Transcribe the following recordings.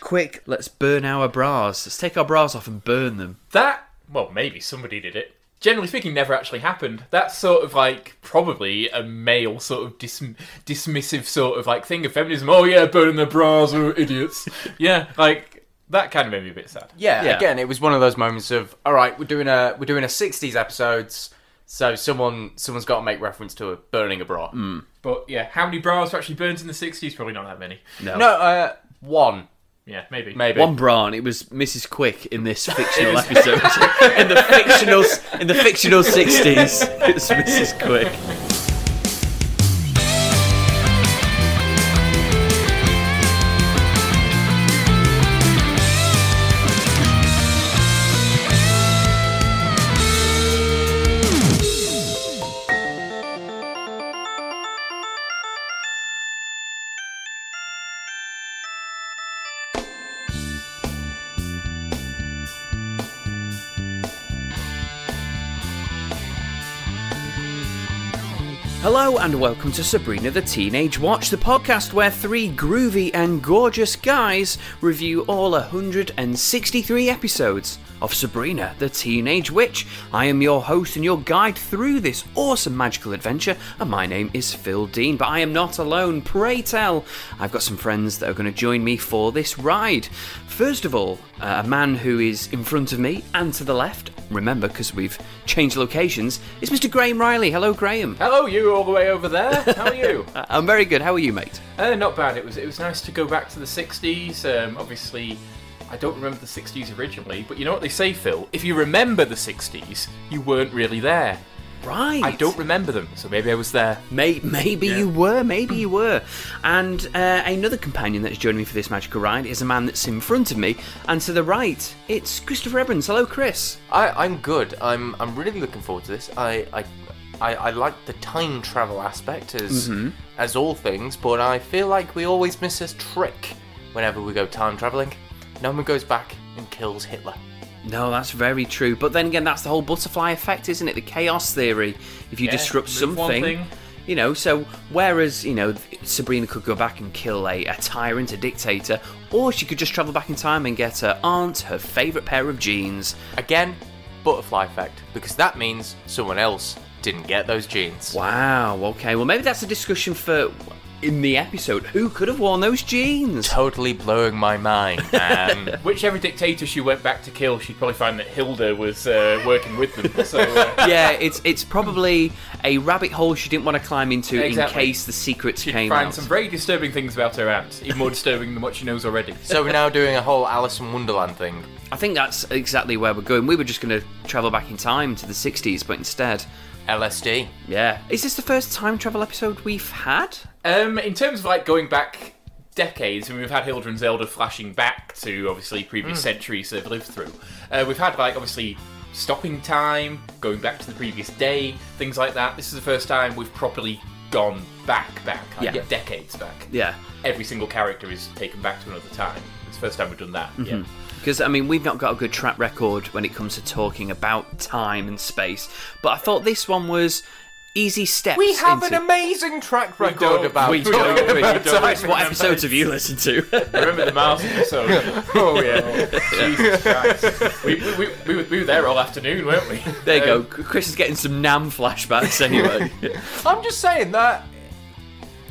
Quick, let's burn our bras. Let's take our bras off and burn them. That, well, maybe somebody did it. Generally speaking, never actually happened. That's sort of like probably a male sort of dis- dismissive sort of like thing of feminism. Oh yeah, burning their bras, oh, idiots. yeah, like that kind of made me a bit sad. Yeah, Yeah. again, it was one of those moments of all right, we're doing a we're doing a '60s episodes, so someone someone's got to make reference to a burning a bra. But yeah, how many bras were actually burned in the 60s? Probably not that many. No. No, uh, one Yeah, maybe. maybe. One bra, and it was Mrs. Quick in this fictional episode. in the fictional, in the fictional sixties, it's Mrs. Quick. And welcome to Sabrina the Teenage Watch, the podcast where three groovy and gorgeous guys review all 163 episodes of Sabrina the Teenage Witch. I am your host and your guide through this awesome magical adventure, and my name is Phil Dean, but I am not alone, pray tell. I've got some friends that are going to join me for this ride. First of all, uh, a man who is in front of me and to the left, remember because we've changed locations, is Mr. Graham Riley. Hello, Graham. Hello, you all the way over there. How are you? I'm very good. How are you, mate? uh, not bad. It was it was nice to go back to the 60s. Um, obviously, I don't remember the 60s originally, but you know what they say, Phil? If you remember the 60s, you weren't really there. Right. I don't remember them, so maybe I was there. May- maybe you were, maybe you were. And uh, another companion that's joining me for this magical ride is a man that's in front of me, and to the right, it's Christopher Evans. Hello, Chris. I, I'm good. I'm I'm really looking forward to this. I I, I, I like the time travel aspect as as all things, but I feel like we always miss a trick whenever we go time traveling. No one goes back and kills Hitler. No, that's very true. But then again, that's the whole butterfly effect, isn't it? The chaos theory. If you Yeah, disrupt something, you know. So whereas you know Sabrina could go back and kill a, a tyrant, a dictator, or she could just travel back in time and get her aunt her favourite pair of jeans. Again, butterfly effect, because that means someone else didn't get those jeans. Wow. Okay. Well, maybe that's a discussion for in the episode. Who could have worn those jeans? Totally blowing my mind, man. Whichever dictator she went back to kill, she'd probably find that Hilda was uh, working with them. So uh, yeah, it's it's probably a rabbit hole she didn't want to climb into Exactly. in case the secrets she'd came find out. some very disturbing things about her aunt, even more disturbing than what she knows already. so we're now doing a whole Alice in Wonderland thing. I think that's exactly where we're going. We were just going to travel back in time to the 60s, but instead, LSD. yeah. Is this the first time travel episode we've had? Um, in terms of like going back decades, and we've had Hilda and Zelda flashing back to obviously previous centuries they've lived through. Uh, we've had like obviously stopping time, going back to the previous day, things like that. This is the first time we've properly gone back, back, like Yeah. decades back. Yeah. Every single character is taken back to another time. It's the first time we've done that. Yeah. Because, I mean, we've not got a good track record when it comes to talking about time and space, but I thought this one was easy steps. We have into... an amazing track record don't. about We We don't. don't. We We don't. don't. What episodes have you listened to? Remember the Mars episode? oh yeah. Jesus Christ. We, we, we, we, were, we were there all afternoon, weren't we? there you go. Um, Chris is getting some Nam flashbacks anyway. I'm just saying that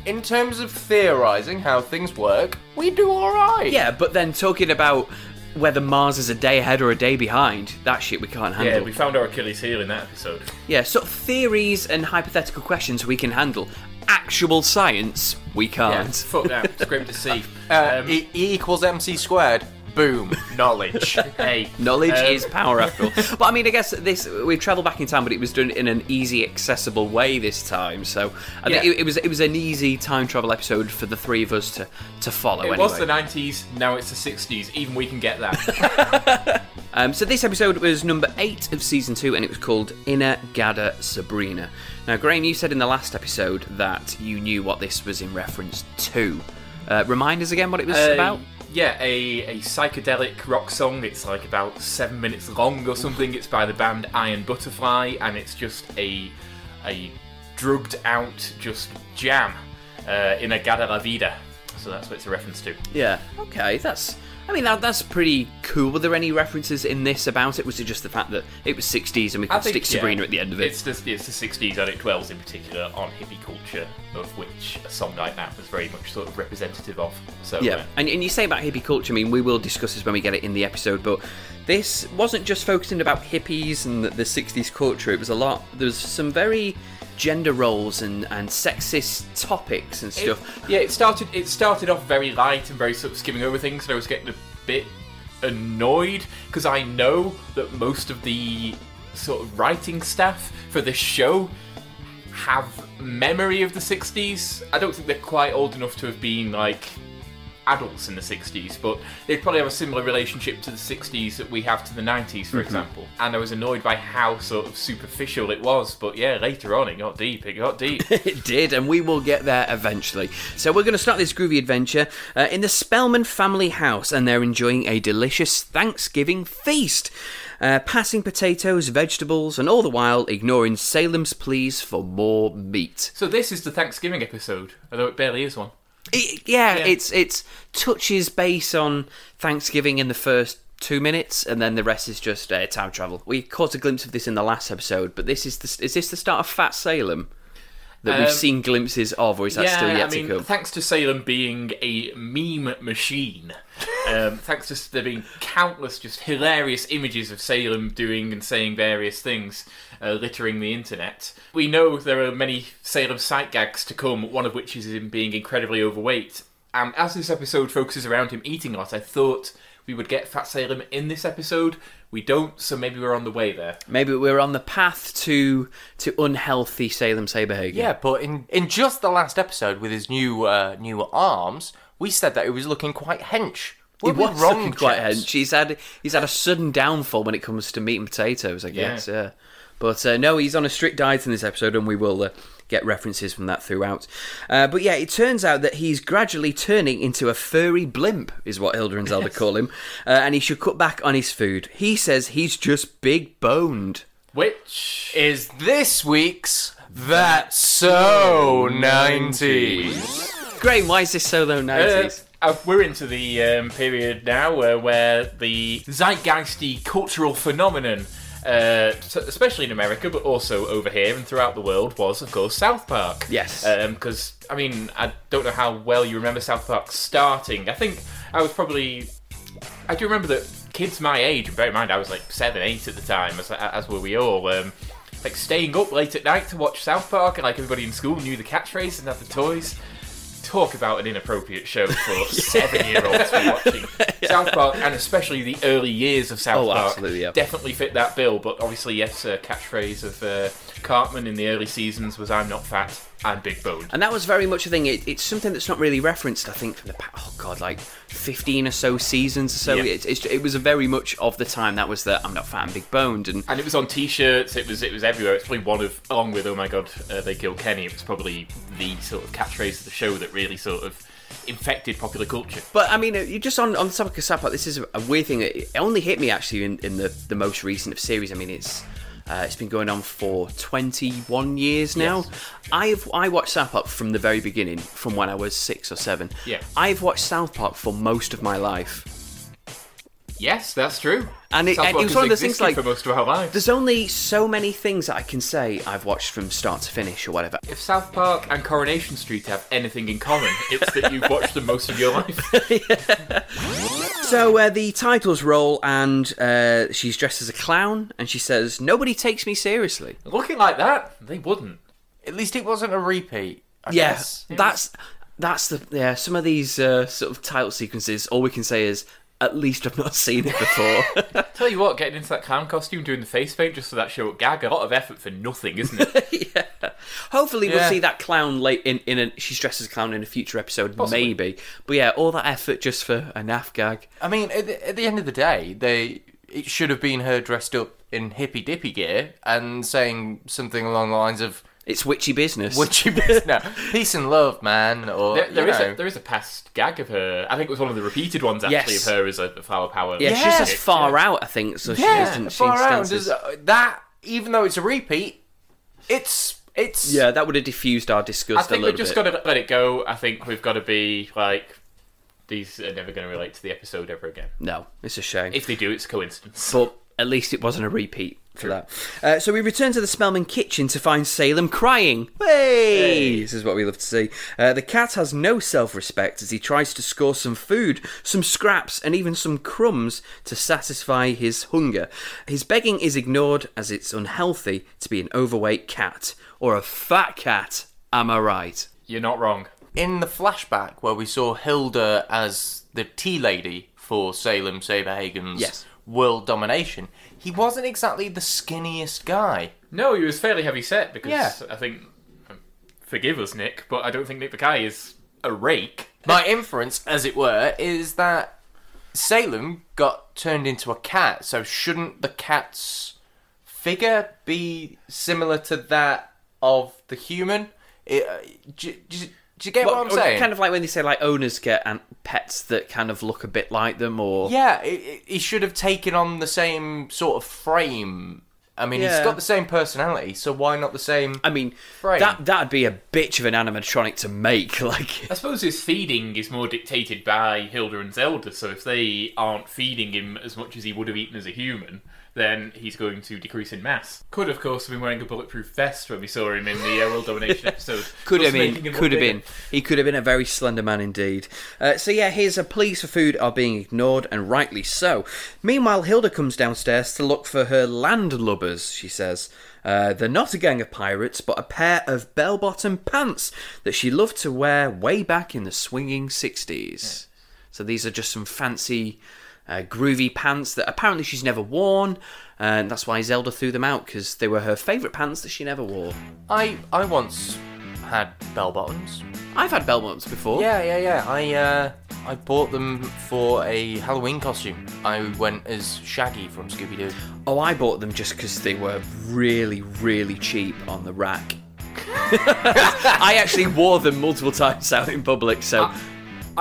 in terms of theorizing how things work, we do alright. yeah, but then talking about whether Mars is a day ahead or a day behind, that shit we can't handle. Yeah, we found our Achilles heel in that episode. Yeah, sort of theories and hypothetical questions we can handle. Actual science, we can't. Fuck that. It's grim to see. Uh, Um, e, e equals MC squared. Boom. Knowledge. hey, Knowledge um, is power, after all. But I mean, I guess this we've travelled back in time, but it was done in an easy, accessible way this time. So I think it, it was it was an easy time travel episode for the three of us to to follow. It anyway. was the 90s, now it's the 60s. Even we can get that. Um, so this episode was number eight of season two, and it was called Inner Gada Sabrina. Now, Graham, you said in the last episode that you knew what this was in reference to. Uh, remind us again what it was Uh, about. Yeah, a, a psychedelic rock song. It's like about seven minutes long or something. It's by the band Iron Butterfly, and it's just a a drugged out just jam uh, In-A-Gadda-Da-Vida. So that's what it's a reference to. Yeah. Okay, that's I mean, that, that's pretty cool. Were there any references in this about it? Was it just the fact that it was 60s and we could stick think, yeah, Sabrina at the end of it? It's the, it's the 60s and it dwells in particular on hippie culture, of which a song like that was very much sort of representative of. So Yeah, uh, and, and you say about hippie culture, I mean, we will discuss this when we get it in the episode, but this wasn't just focusing about hippies and the, the 60s culture, it was a lot, there's some very gender roles and, and sexist topics and It- stuff. yeah, it started. It started off very light and very sort of skimming over things, and I was getting a bit annoyed because I know that most of the sort of writing staff for this show have memory of the '60s. I don't think they're quite old enough to have been like adults in the 60s, but they'd probably have a similar relationship to the 60s that we have to the 90s, for example. And I was annoyed by how sort of superficial it was, but yeah, later on it got deep. It got deep. It did, and we will get there eventually. So we're going to start this groovy adventure uh, in the Spellman family house, and they're enjoying a delicious Thanksgiving feast. Uh, passing potatoes, vegetables, and all the while ignoring Salem's pleas for more meat. So this is the Thanksgiving episode, although it barely is one. It, yeah, Yeah. it's it's touches base on Thanksgiving in the first two minutes, and then the rest is just uh, time travel. We caught a glimpse of this in the last episode, but this is the, is this the start of Fat Salem that we've Um, seen glimpses of, or is that yeah, still yet I mean, to come? thanks to Salem being a meme machine, um, thanks to there being countless just hilarious images of Salem doing and saying various things, uh, littering the internet. We know there are many Salem sight gags to come, one of which is him being incredibly overweight. And as this episode focuses around him eating a lot, I thought we would get Fat Salem in this episode. We don't, so maybe we're on the way there. Maybe we're on the path to to unhealthy Salem Saberhagen. Yeah, but in in just the last episode with his new uh, new arms, we said that he was looking quite hench. He Were we was wrong, looking quite hench. He's had he's had a sudden downfall when it comes to meat and potatoes, I guess. Yeah, but uh, no, he's on a strict diet in this episode, and we will uh, get references from that throughout. Uh, but yeah, it turns out that he's gradually turning into a furry blimp, is what Hilda and Zelda call him, uh, and he should cut back on his food. He says he's just big boned. Which Is this week's That's So 90s? Great, why is this so low Uh, nineties? uh, we're into the um, period now uh, where the zeitgeisty cultural phenomenon, uh, especially in America, but also over here and throughout the world, was, of course, South Park. Yes. Because, I mean, I don't know how well you remember South Park starting. I think I was probably. I do remember that kids my age, and bear in mind I was like seven, eight at the time, as, as were we all, um, like staying up late at night to watch South Park, and like everybody in school knew the catchphrase and had the toys. Talk about an inappropriate show for seven-year-olds to be watching. South Park, and especially the early years of South Oh, Park, absolutely, yeah. definitely fit that bill. But obviously, yes, uh, catchphrase of uh, Cartman in the early seasons was "I'm not fat, I'm big boned." And that was very much a thing. It, it's something that's not really referenced, I think, from the pa- oh god, like fifteen or so seasons or so. Yeah. It, it was a very much of the time. That was the I'm not fat and big boned, and And it was on T-shirts. It was it was everywhere. It's probably one of, along with "Oh my God, uh, they killed Kenny." It was probably the sort of catchphrase of the show that really sort of infected popular culture. But I mean, you just on on the topic of South this is a, a weird thing. It only hit me actually in, in the the most recent of series. I mean, it's uh, it's been going on for 21 years now. Yes. I've I watched South Park from the very beginning, from when I was six or seven. Yeah. I've watched South Park for most of my life. Yes, that's true. And it- and it was one of those things like- for most of our lives. There's only so many things that I can say I've watched from start to finish or whatever. If South Park and Coronation Street have anything in common, it's that you've watched them most of your life. So uh, the titles roll, and uh, she's dressed as a clown, and she says, "Nobody takes me seriously." Looking like that, they wouldn't. At least it wasn't a repeat. I Yeah, that's that's the yeah. Some of these uh, sort of title sequences, all we can say is, "At least I've not seen it before." Tell you what, getting into that clown costume, doing the face paint just for that show gag, a lot of effort for nothing, isn't it? Yeah. Hopefully, we'll see that clown late in in a. She's dressed as a clown in a future episode, Possibly. maybe. But yeah, all that effort just for a naff gag. I mean, at the, at the end of the day, they it should have been her dressed up in hippy dippy gear and saying something along the lines of It's witchy business. Witchy business. been no, peace and love, man," or There, there you is know. a, there is a past gag of her. I think it was one of the repeated ones actually Yes. of her as a flower power. yeah, she's Yeah. just far out, I think. So she yeah, doesn't. She far out. stances- Does, uh, that even though it's a repeat, it's it's Yeah, that would have diffused our disgust I a think little we've just bit. got to let it go. I think we've got to be like these are never going to relate to the episode ever again. No, it's a shame. If they do, it's a coincidence. but at least it wasn't a repeat for that. Uh, so we return to the Spellman kitchen to find Salem crying. Hey! This is what we love to see. Uh, the cat has no self respect as he tries to score some food, some scraps, and even some crumbs to satisfy his hunger. His begging is ignored as it's unhealthy to be an overweight cat or a fat cat. Am I right? You're not wrong. In the flashback where we saw Hilda as the tea lady for Salem Saberhagen's Yes. World domination, he wasn't exactly the skinniest guy. No, he was fairly heavy set because Yeah. I think. um, Forgive us, Nick, but I don't think Nick Bakay is a rake. My inference, as it were, is that Salem got turned into a cat, so shouldn't the cat's figure be similar to that of the human? It, uh, do, do- do you get what I'm saying? Kind of like when they say like owners get an- pets that kind of look a bit like them, or Yeah, it, it, he should have taken on the same sort of frame. I mean, Yeah. he's got the same personality, so why not the same? I mean, Frame. that that'd be a bitch of an animatronic to make. Like, I suppose his feeding is more dictated by Hilda and Zelda, so if they aren't feeding him as much as he would have eaten as a human, then he's going to decrease in mass. Could, of course, have been wearing a bulletproof vest when we saw him in the uh, World Domination episode. could have been, making him look could have been. He could have been a very slender man indeed. Uh, so yeah, his uh, pleas for food are being ignored, and rightly so. Meanwhile, Hilda comes downstairs to look for her landlubbers. She says. Uh, they're not a gang of pirates, but a pair of bell-bottom pants that she loved to wear way back in the swinging 60s. So these are just some fancy, uh, groovy pants that apparently she's never worn, and that's why Zelda threw them out because they were her favourite pants that she never wore. I I once had bell bottoms. I've had bell bottoms before. Yeah, yeah, yeah. I uh, I bought them for a Halloween costume. I went as Shaggy from Scooby Doo. Oh, I bought them just because they were really, really cheap on the rack. I actually wore them multiple times out in public, so I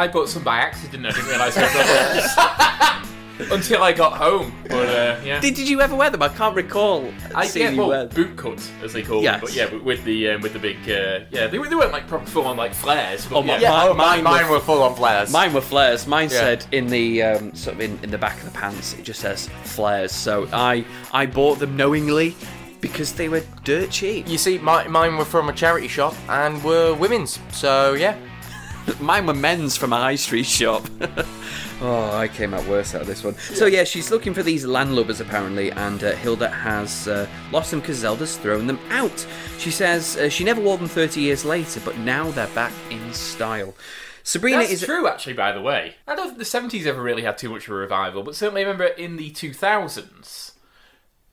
bought some by accident. I didn't realise I until I got home. But uh, yeah, did, did you ever wear them? I can't recall I seeing yeah, you well, wear them. boot cut as they call Yes. them. But yeah, but with the um, with the big uh, yeah, they, they weren't like proper full on like flares. But Oh, my- yeah. my- oh, mine mine, mine were- were full on flares. Mine were flares. Mine Yeah. said in the um, sort of in, in the back of the pants, it just says flares. So I I bought them knowingly because they were dirt cheap. You see, my, mine were from a charity shop and were women's. So yeah, Mine were men's from a high street shop. oh, I came out worse out of this one. So yeah, she's looking for these landlubbers apparently, and uh, Hilda has uh, lost them because Zelda's thrown them out. She says uh, she never wore them 30 years later, but now they're back in style. Sabrina That's is true, actually. By the way, I don't think the seventies ever really had too much of a revival, but certainly I remember in the two thousands,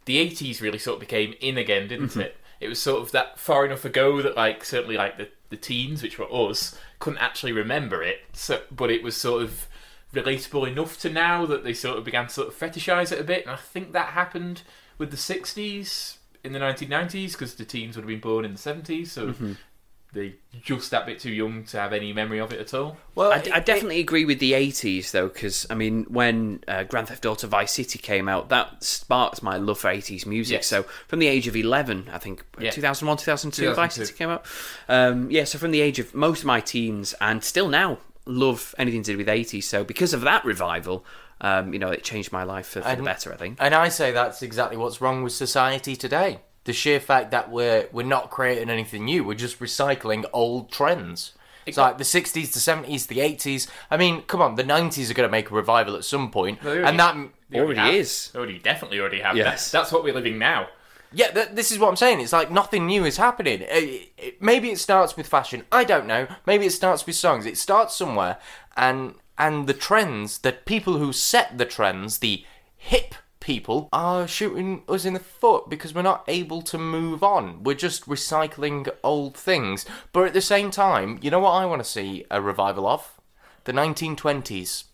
the eighties really sort of became in again, didn't Mm-hmm. it? It was sort of that far enough ago that, like, certainly like the the teens, which were us, couldn't actually remember it. So, but it was sort of relatable enough to now that they sort of began to sort of fetishize it a bit, and I think that happened with the sixties in the nineteen nineties because the teens would have been born in the seventies, so. Mm-hmm. They just that bit too young to have any memory of it at all. well, I, I definitely agree with the 80s though, because I mean, when uh, Grand Theft Auto Vice City came out, that sparked my love for 80s music. Yes. So from the age of 11, I think Yeah. 2001, 2002, Vice City came out. Um, yeah, so from the age of most of my teens, and still now love anything to do with 80s. So because of that revival, um, you know, it changed my life for, for the better. I think. And I say that's exactly what's wrong with society today. The sheer fact that we're we're not creating anything new, we're just recycling old trends. It's like the 60s, the 70s, the 80s. I mean, come on, the 90s are going to make a revival at some point, already- and that They Already have. is. Already, definitely already have. Yes. That's, that's what we're living now. Yeah, th- this is what I'm saying. It's like nothing new is happening. It- it- maybe it starts with fashion. I don't know. Maybe it starts with songs. It starts somewhere, and and the trends, the people who set the trends, the hip people, are shooting us in the foot because we're not able to move on. We're just recycling old things. But at the same time, you know what I want to see a revival of? The 1920s.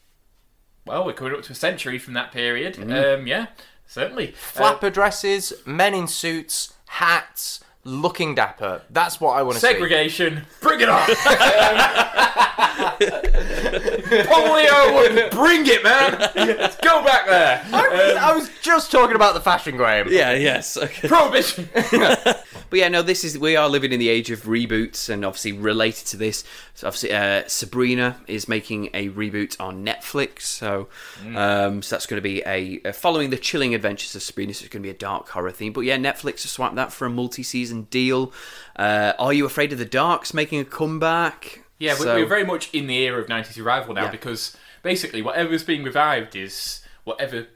Well, we're coming up to a century from that period. Mm. Um, yeah, certainly. Flapper dresses, men in suits, hats, looking dapper. That's what I want Uh, to see. segregation. Bring it on. Polio, would bring it, man. Let's go back there. I was just talking about the fashion, Graham. Yeah, yes. Okay. Prohibition. But yeah, no, this is we are living in the age of reboots, and obviously related to this, so obviously uh, Sabrina is making a reboot on Netflix. So, um, so that's going to be a, uh following the chilling adventures of Sabrina. So it's going to be a dark horror theme. But yeah, Netflix has swapped that for a multi-season deal. Uh, are you afraid of the dark's making a comeback? Yeah, we- So- we're very much in the era of 90s revival now Yeah. because basically whatever whatever's being revived is whatever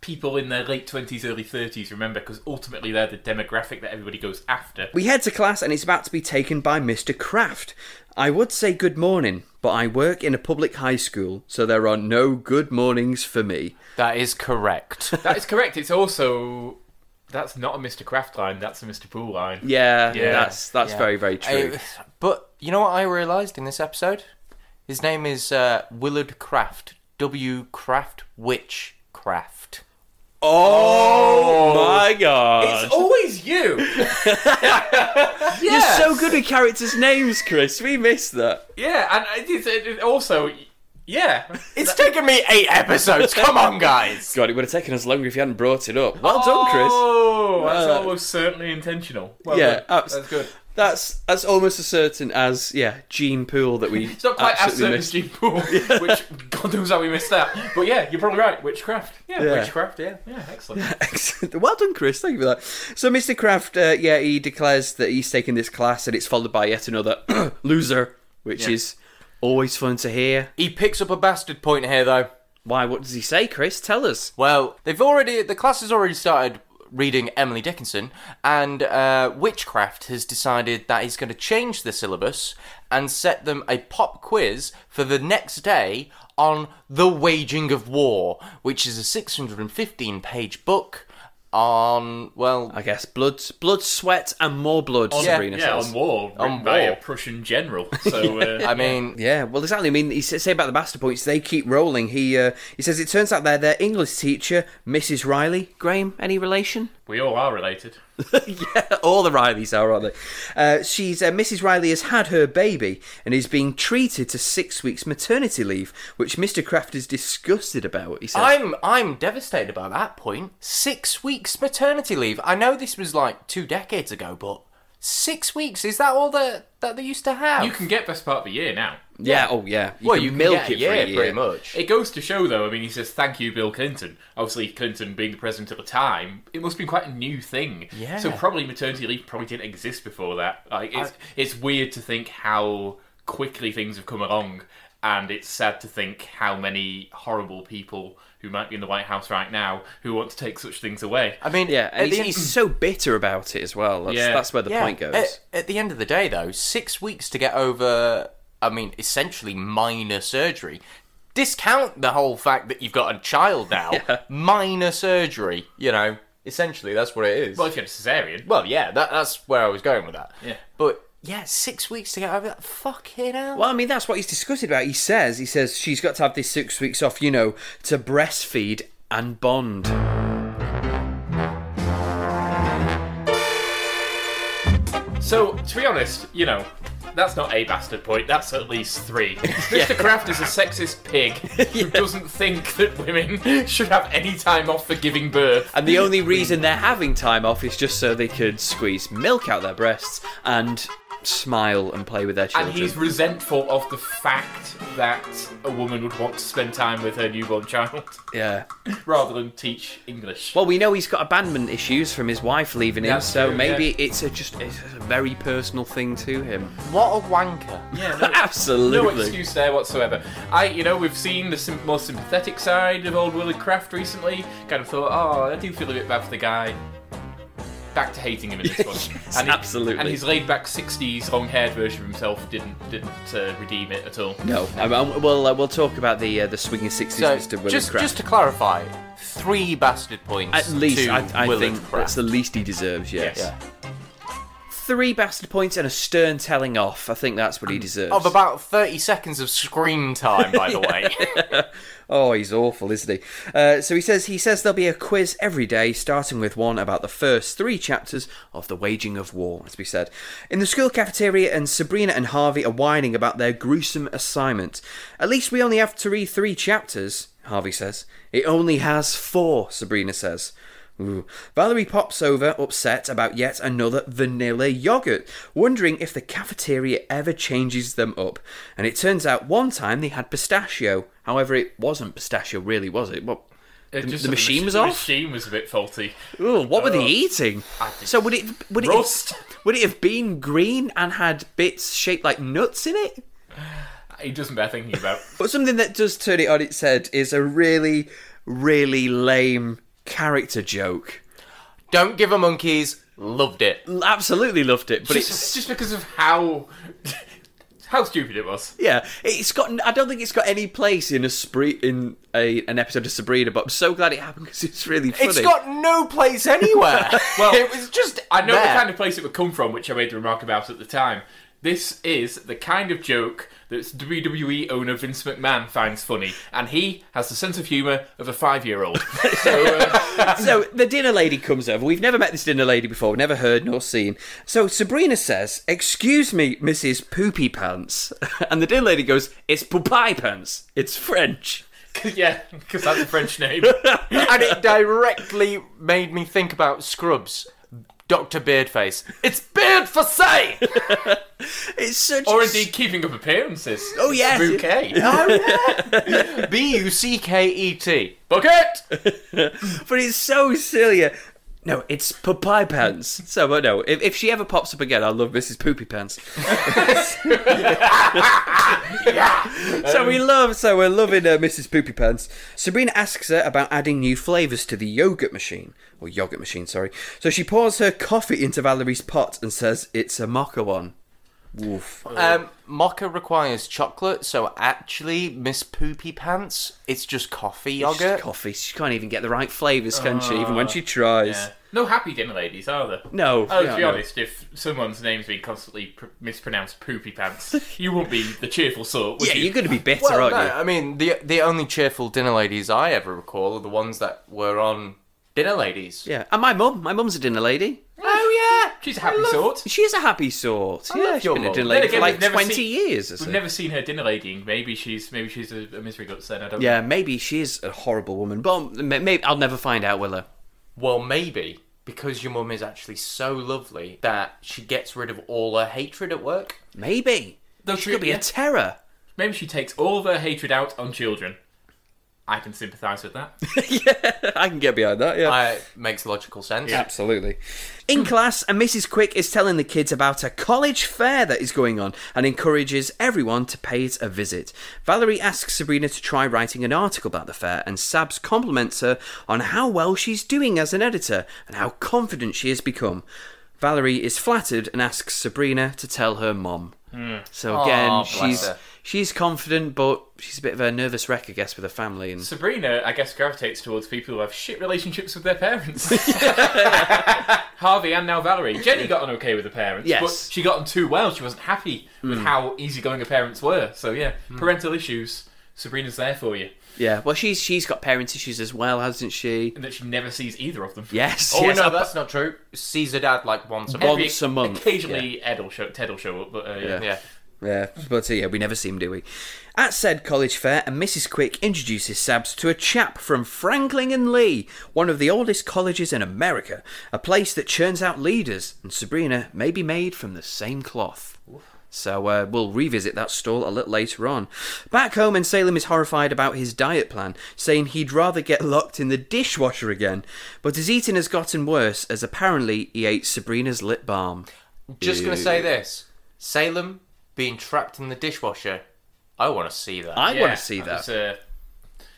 people in their late 20s, early 30s remember because ultimately they're the demographic that everybody goes after. We head to class and it's about to be taken by Mr. Kraft. I would say good morning, but I work in a public high school, so there are no good mornings for me. That is correct. That is correct. It's also. That's not a Mr. Kraft line, that's a Mr. Pool line. Yeah, Yeah. that's that's Yeah. very very true. I- but you know what I realised in this episode? His name is uh, Willard Kraft. W. Craft Witch Craft. oh, my god! It's always you! You're so good with characters' names, Chris. We missed that. yeah, and it is, it is also. Yeah. It's taken me eight episodes. Come on, guys. God, it would have taken us longer if you hadn't brought it up. Well done, Chris. Oh, that's Uh, almost certainly intentional. Well yeah, done. abs- that's good. That's that's almost as certain as yeah, Gene Pool that we. It's not quite as certain as. Gene Pool, which God knows how we missed that. But yeah, you're probably right. Witchcraft. Yeah, Yeah. witchcraft. Yeah, yeah, excellent. Excellent. Well done, Chris. Thank you for that. So, Mr. Kraft, uh, yeah, he declares that he's taking this class, and it's followed by yet another loser, which Yeah. is always fun to hear. He picks up a bastard point here, though. Why? What does he say, Chris? Tell us. Well, they've already the class has already started reading Emily Dickinson, and uh, Witchcraft has decided that he's going to change the syllabus and set them a pop quiz for the next day on the waging of war, which is a 615 page book on well I guess blood, blood, sweat, and more blood. Yeah, Sabrina yeah, says. on war, On by war. a Prussian general. So uh, I mean Yeah, well, exactly. I mean, he say about the bastard points. They keep rolling. He uh, he says it turns out they're their English teacher, Mrs. Riley. Graham, any relation? We all are related. yeah, all the Rileys are, aren't they? Uh, she's uh, Mrs. Riley has had her baby and is being treated to six weeks maternity leave, which Mr. Kraft is disgusted about. He says, I'm I'm devastated by that point. Six weeks maternity leave. I know this was like two decades ago, but six weeks is that all that that they used to have? You can get best part of a year now. Yeah, oh yeah. You well, can you milk get it Yeah, for a year. pretty much. It goes to show, though. I mean, he says thank you, Bill Clinton. Obviously, Clinton being the president at the time, it must have been quite a new thing. Yeah. So probably maternity leave probably didn't exist before that. Like, it's it's weird to think how quickly things have come along, and it's sad to think how many horrible people who might be in the White House right now who want to take such things away. I mean, Yeah, at and he's, end- he's so bitter about it as well. That's, Yeah. that's where the yeah, point goes. At, at the end of the day, though, six weeks to get over. I mean, essentially minor surgery. Discount the whole fact that you've got a child now. Minor surgery. You know, essentially that's what it is. Well, if you had a cesarean, Well, yeah, that, that's where I was going with that. Yeah. But yeah, six weeks to get over that. Fucking hell. Well, I mean, that's what he's disgusted about. He says, he says she's got to have this six weeks off, you know, to breastfeed and bond. So, to be honest, you know, that's not a bastard point, that's at least three. Mr. Kraft is a sexist pig who doesn't think that women should have any time off for giving birth. And the only reason they're having time off is just so they could squeeze milk out their breasts and smile and play with their children. And he's resentful of the fact that a woman would want to spend time with her newborn child yeah. rather than teach English. Well, we know he's got abandonment issues from his wife leaving him, That's so true, maybe yeah. it's a just it's a very personal thing to him. what a wanker. yeah, no, Absolutely. no excuse there whatsoever. I, you know, we've seen the sim- more sympathetic side of old Willard Kraft recently. Kind of thought, oh, I do feel a bit bad for the guy. Back to hating him in this one. Yes, he- absolutely. And his laid back '60s long-haired version of himself didn't didn't uh, redeem it at all. No, I mean, we'll uh, we'll talk about the uh, the swinging sixties, So, Mr. Willard just, Kraft. just to clarify, three bastard points At least to I, I think Kraft. that's the least he deserves. Yes. Yes. Yeah. Three bastard points and a stern telling off. I think that's what he deserves. Of about 30 seconds of screen time, by the way. Oh, he's awful, isn't he? Uh, so he says he says there'll be a quiz every day, starting with one about the first three chapters of the waging of war, as we said. In the school cafeteria, and Sabrina and Harvey are whining about their gruesome assignment. At least we only have to read three chapters, Harvey says. It only has four, Sabrina says. Ooh. Valerie pops over, upset about yet another vanilla yogurt, wondering if the cafeteria ever changes them up. And it turns out one time they had pistachio. However, it wasn't pistachio, really, was it? What? It The- the machine mach- was the off? machine was a bit faulty. Ooh, what were they Oh. eating? So would it would it Rust. would it have been green and had bits shaped like nuts in it? It doesn't bear thinking about. But something that does turn it on its head is a really, really lame character joke. Don't give a monkeys. Loved it. Absolutely loved it, but just, it's just because of how how stupid it was. yeah, it's got. I don't think it's got any place in a spree in a an episode of Sabrina, but I'm so glad it happened because it's really funny. It's got no place anywhere. Well, it was just. I know there. the kind of place it would come from, which I made the remark about at the time. This is the kind of joke that WWE owner Vince McMahon finds funny, and he has the sense of humour of a five-year-old. so, uh, so the dinner lady comes over. We've never met this dinner lady before, never heard nor seen. So Sabrina says, "Excuse me, Mrs. Poopy Pants," and the dinner lady goes, "It's Poopy Pants. It's French." yeah, because that's a French name. and it directly made me think about Scrubs. Dr. Beardface. It's Beard for say! It's such. or a indeed keeping up appearances. Oh, yes. bouquet, oh, B U C K E T. bucket. but it's so silly. No, it's Poopy Pants. So, but no, if, if she ever pops up again, I'll love Mrs. Poopy Pants. So we love, so we're loving uh, Mrs. Poopy Pants. Sabrina asks her about adding new flavours to the yogurt machine, or yogurt machine, sorry. So she pours her coffee into Valerie's pot and says it's a mocha one. Woof. Um, mocha requires chocolate, so actually, Miss Poopy Pants, it's just coffee yogurt. Coffee. She can't even get the right flavours, can she? Even when she tries. Yeah. No happy dinner ladies, are there? No. Oh, yeah, to be no. honest, if someone's name's been constantly pr- mispronounced poopy pants, you won't be the cheerful sort, would Yeah, you? you're going to be bitter, Well, aren't no, you? I mean, the the only cheerful dinner ladies I ever recall are the ones that were on Dinner Ladies. Yeah. And my mum. My mum's a dinner lady. Yeah! She's a happy sort. She's a happy sort. yeah, love she's your been a mum. dinner lady again, for like 20 seen- years. We've so. never seen her dinner ladying. Maybe she's maybe she's a, a misery guts then. I don't know. Yeah, know. maybe she is a horrible woman, but maybe I'll never find out, will I? Well, maybe because your mum is actually so lovely that she gets rid of all her hatred at work. Maybe. Though she she- could be yeah. a terror. Maybe she takes all of her hatred out on children. I can sympathise with that. yeah, I can get behind that. Yeah. Uh, makes logical sense. Absolutely. In class, and Mrs. Quick is telling the kids about a college fair that is going on and encourages everyone to pay it a visit. Valerie asks Sabrina to try writing an article about the fair, and Sabs compliments her on how well she's doing as an editor and how confident she has become. Valerie is flattered and asks Sabrina to tell her mom. So again, Aw, bless she's her. She's confident, but she's a bit of a nervous wreck, I guess, with her family. And Sabrina, I guess, gravitates towards people who have shit relationships with their parents. Harvey and now Valerie. Jenny got on okay with her parents, Yes. but she got on too well. She wasn't happy with how easygoing her parents were. So yeah, parental issues. Sabrina's there for you, yeah, well, she's she's got parent issues as well, hasn't she? and that she never sees either of them. Yes. Oh yes, no, that's not true. Sees her dad like once a month. Once a month, Occasionally, Ed will show, Ted will show up, but uh, yeah. Yeah. Yeah. Yeah, but uh, yeah, we never see him, do we? At said college fair, and Mrs. Quick introduces Sabs to a chap from Franklin and Lee, one of the oldest colleges in America, a place that churns out leaders, and Sabrina may be made from the same cloth. So uh, we'll revisit that stall a little later on. Back home, and Salem is horrified about his diet plan, saying he'd rather get locked in the dishwasher again. But his eating has gotten worse, as apparently he ate Sabrina's lip balm. Just gonna say this: Salem being trapped in the dishwasher. I want to see that. I Yeah, want to see that. was, uh,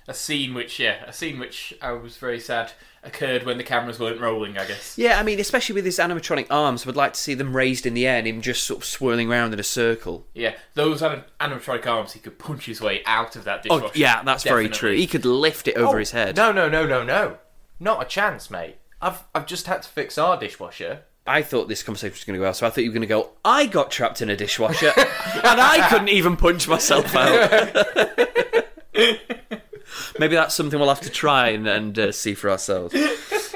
a scene which, yeah, a scene which I was very sad occurred when the cameras weren't rolling. I guess. Yeah, I mean, especially with his animatronic arms, would like to see them raised in the air and him just sort of swirling around in a circle. Yeah, those anim- animatronic arms, he could punch his way out of that dishwasher Oh, dishwasher. yeah, that's very true. He could lift it over his head. No, no, no, no, no. Not a chance, mate. I've I've just had to fix our dishwasher, I thought this conversation was going to go well, so I thought you were going to go. I got trapped in a dishwasher, and I couldn't even punch myself out. Maybe that's something we'll have to try and, and uh, see for ourselves.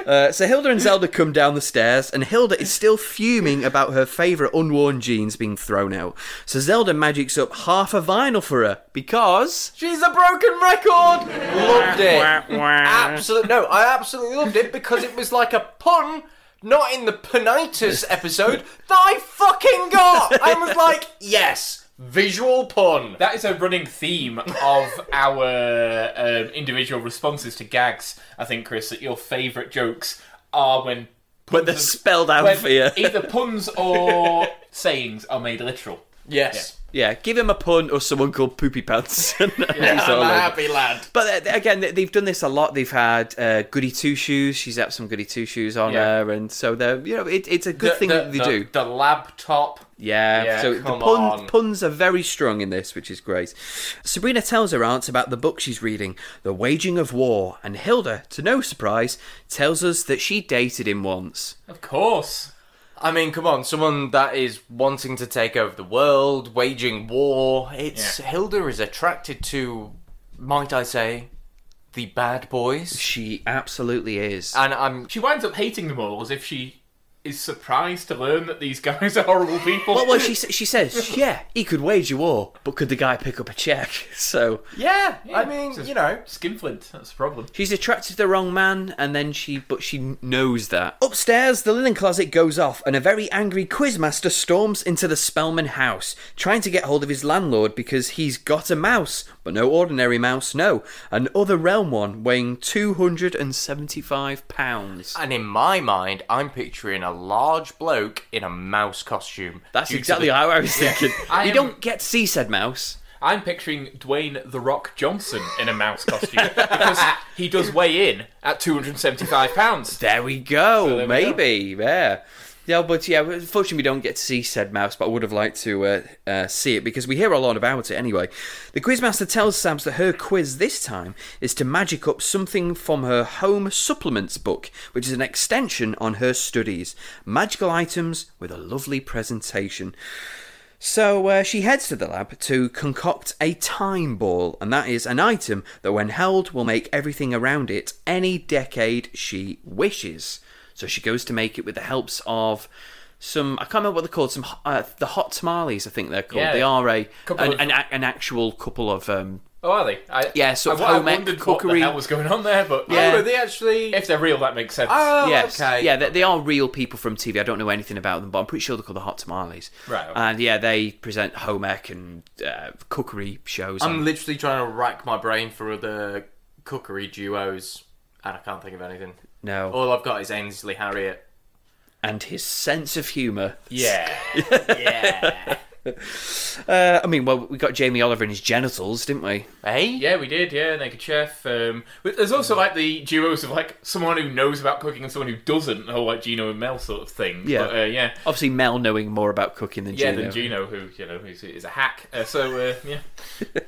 Uh, so Hilda and Zelda come down the stairs, and Hilda is still fuming about her favourite unworn jeans being thrown out. So Zelda magics up half a vinyl for her because She's a broken record. Loved it. Absolutely no, I absolutely loved it because it was like a pun. Not in the penitus episode that I fucking got. I was like, yes, visual pun. That is a running theme of our um, individual responses to gags. I think, Chris, that your favourite jokes are when when they're spelled out when for you. either puns or sayings are made literal. Yes, Yeah, give him a pun or someone called Poopy Pants. he's I'm a happy lad. But uh, again, they- they've done this a lot. They've had uh, Goody Two Shoes. She's had some Goody Two Shoes on Yeah. her, and so they're you know it, it's a good The- thing the- that they the- do. The laptop. Yeah, Yeah, so the pun, puns are very strong in this, which is great. Sabrina tells her aunt about the book she's reading, The Waging of War, and Hilda, to no surprise, tells us that she dated him once. Of course. I mean, come on, someone that is wanting to take over the world, waging war. It's Yeah. Hilda is attracted to, might I say, the bad boys. She absolutely is. And I'm She winds up hating them all as if she is surprised to learn that these guys are horrible people. well, well, she she says, yeah, he could wage a war, but could the guy pick up a check? So yeah. Yeah, I mean, just- you know, Skinflint, that's the problem. She's attracted to the wrong man, and then she, but she knows that. Upstairs, the linen closet goes off, and a very angry quizmaster storms into the Spellman house, trying to get hold of his landlord because he's got a mouse, but no ordinary mouse, no, an other realm one weighing 275 pounds. and in my mind, I'm picturing a large bloke in a mouse costume. That's due exactly the- how I was thinking. I you am- don't get to see said mouse. I'm picturing Dwayne The Rock Johnson in a mouse costume because he does weigh in at 275 pounds. There we go. there we Maybe. Yeah. Yeah, but yeah, unfortunately we don't get to see said mouse, but I would have liked to uh, uh, see it because we hear a lot about it anyway. The quizmaster tells Sabs that her quiz this time is to magic up something from her home supplements book, which is an extension on her studies. Magical items with a lovely presentation. So uh, she heads to the lab to concoct a time ball, and that is an item that, when held, will make everything around it any decade she wishes. So she goes to make it with the helps of some I can't remember what they're called. Some uh, the hot tamales, I think they're called. Yeah. They are a Couple an, of- an, a- an actual couple of um, Oh, are they? I, Yeah, sort of I, I home ec wondered cookery. what the hell was going on there, but Yeah. Oh, are they actually? if they're real, that makes sense. Oh, yes, okay. yeah, they, they are real people from TV. I don't know anything about them, but I'm pretty sure they're called the Hot Tamales. Right, okay. And yeah, they present home ec and uh, cookery shows. I'm on- literally trying to rack my brain for other cookery duos, and I can't think of anything. No, All I've got is Ainsley Harriott. and his sense of humour. yeah. Yeah. Uh, I mean, well, we got Jamie Oliver in his genitals, didn't we? hey? Yeah, we did. Yeah, Naked Chef. Um, but there's also like the duos of like someone who knows about cooking and someone who doesn't, the whole like Gino and Mel sort of thing. Yeah. but, uh, yeah, Obviously, Mel knowing more about cooking than yeah. Gino. Than Gino, who you know is, is a hack. Uh, so uh, yeah,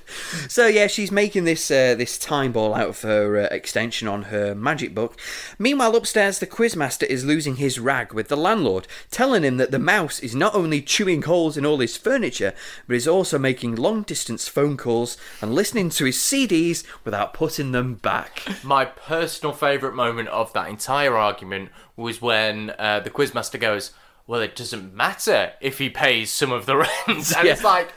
So yeah, she's making this uh, this time ball out of her uh, extension on her magic book. Meanwhile, upstairs, the quizmaster is losing his rag with the landlord, telling him that the mouse is not only chewing holes in all his furniture, but is also making long distance phone calls and listening to his CDs without putting them back. My personal favourite moment of that entire argument was when uh, the quizmaster goes, "Well, it doesn't matter if he pays some of the rent," and Yeah. it's like,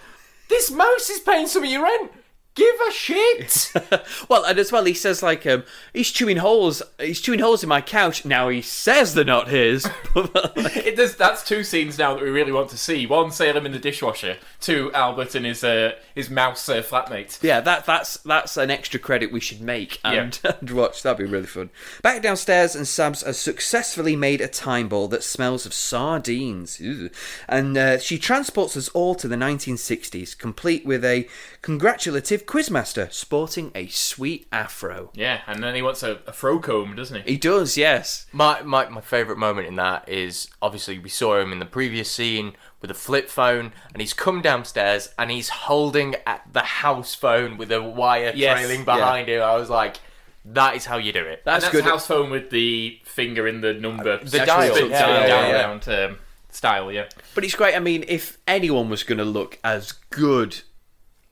"This mouse is paying some of your rent. Give a shit." Well, and as well, he says like um, he's chewing holes. He's chewing holes in my couch. Now he says they're not his. it does. That's two scenes now that we really want to see. One, Salem in the dishwasher. Two, Albert and his uh, his mouse uh, flatmate. Yeah, that that's that's an extra credit we should make and, Yeah. and watch. That'd be really fun. Back downstairs, and Sabs has successfully made a time ball that smells of sardines, Ew. and uh, she transports us all to the 1960s, complete with a congratulative quizmaster sporting a sweet afro. Yeah, and then he wants a, a fro comb, doesn't he? He does, yes. My, my my favourite moment in that is obviously we saw him in the previous scene with a flip phone, and he's come downstairs and he's holding at the house phone with a wire Yes, trailing behind him. I was like, That is how you do it. That's, and that's good. house phone with the finger in the number. the dial, spin yeah, dial yeah, yeah. round, um, style, yeah. But it's great. I mean, if anyone was going to look as good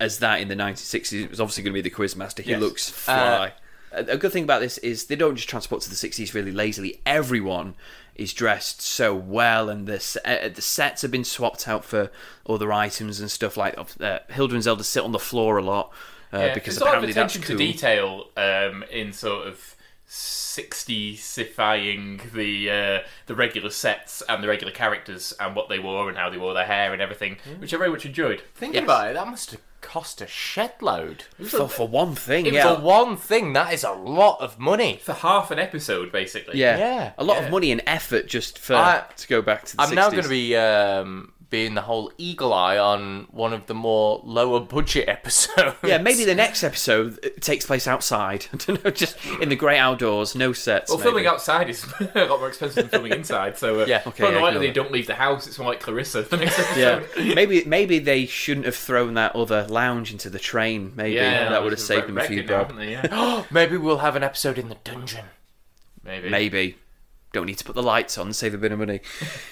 as that in the 1960s, it was obviously going to be the Quizmaster. He Yes. looks fly. a a good thing about this is they don't just transport to the 60s really lazily. Everyone is dressed so well, and the uh, the sets have been swapped out for other items and stuff like. Uh, Hilda and Zelda sit on the floor a lot uh, Yeah, because there's a lot of apparently that's attention cool. to detail um, in sort of 60sifying the uh, the regular sets and the regular characters and what they wore and how they wore their hair and everything, which I very much enjoyed. Think Yes. about it. That must have cost a shed load. For, for one thing, yeah. For one thing, that is a lot of money. For half an episode, basically. Yeah, Yeah, a lot yeah. of money and effort just for I- to go back to the I'm 60s. now going to be um, being the whole eagle eye on one of the more lower budget episodes. Yeah, maybe the next episode uh, takes place outside. I don't know, just in the great outdoors, no sets. Well, maybe. filming outside is a lot more expensive than filming inside, so uh, Yeah, okay, probably yeah, likely they don't leave the house. It's more like Clarissa the next episode. Yeah, maybe maybe they shouldn't have thrown that other lounge into the train. Maybe that would have saved them a few reckon now, bob. Yeah, maybe we'll have an episode in the dungeon. maybe. Maybe. Don't need to put the lights on, save a bit of money.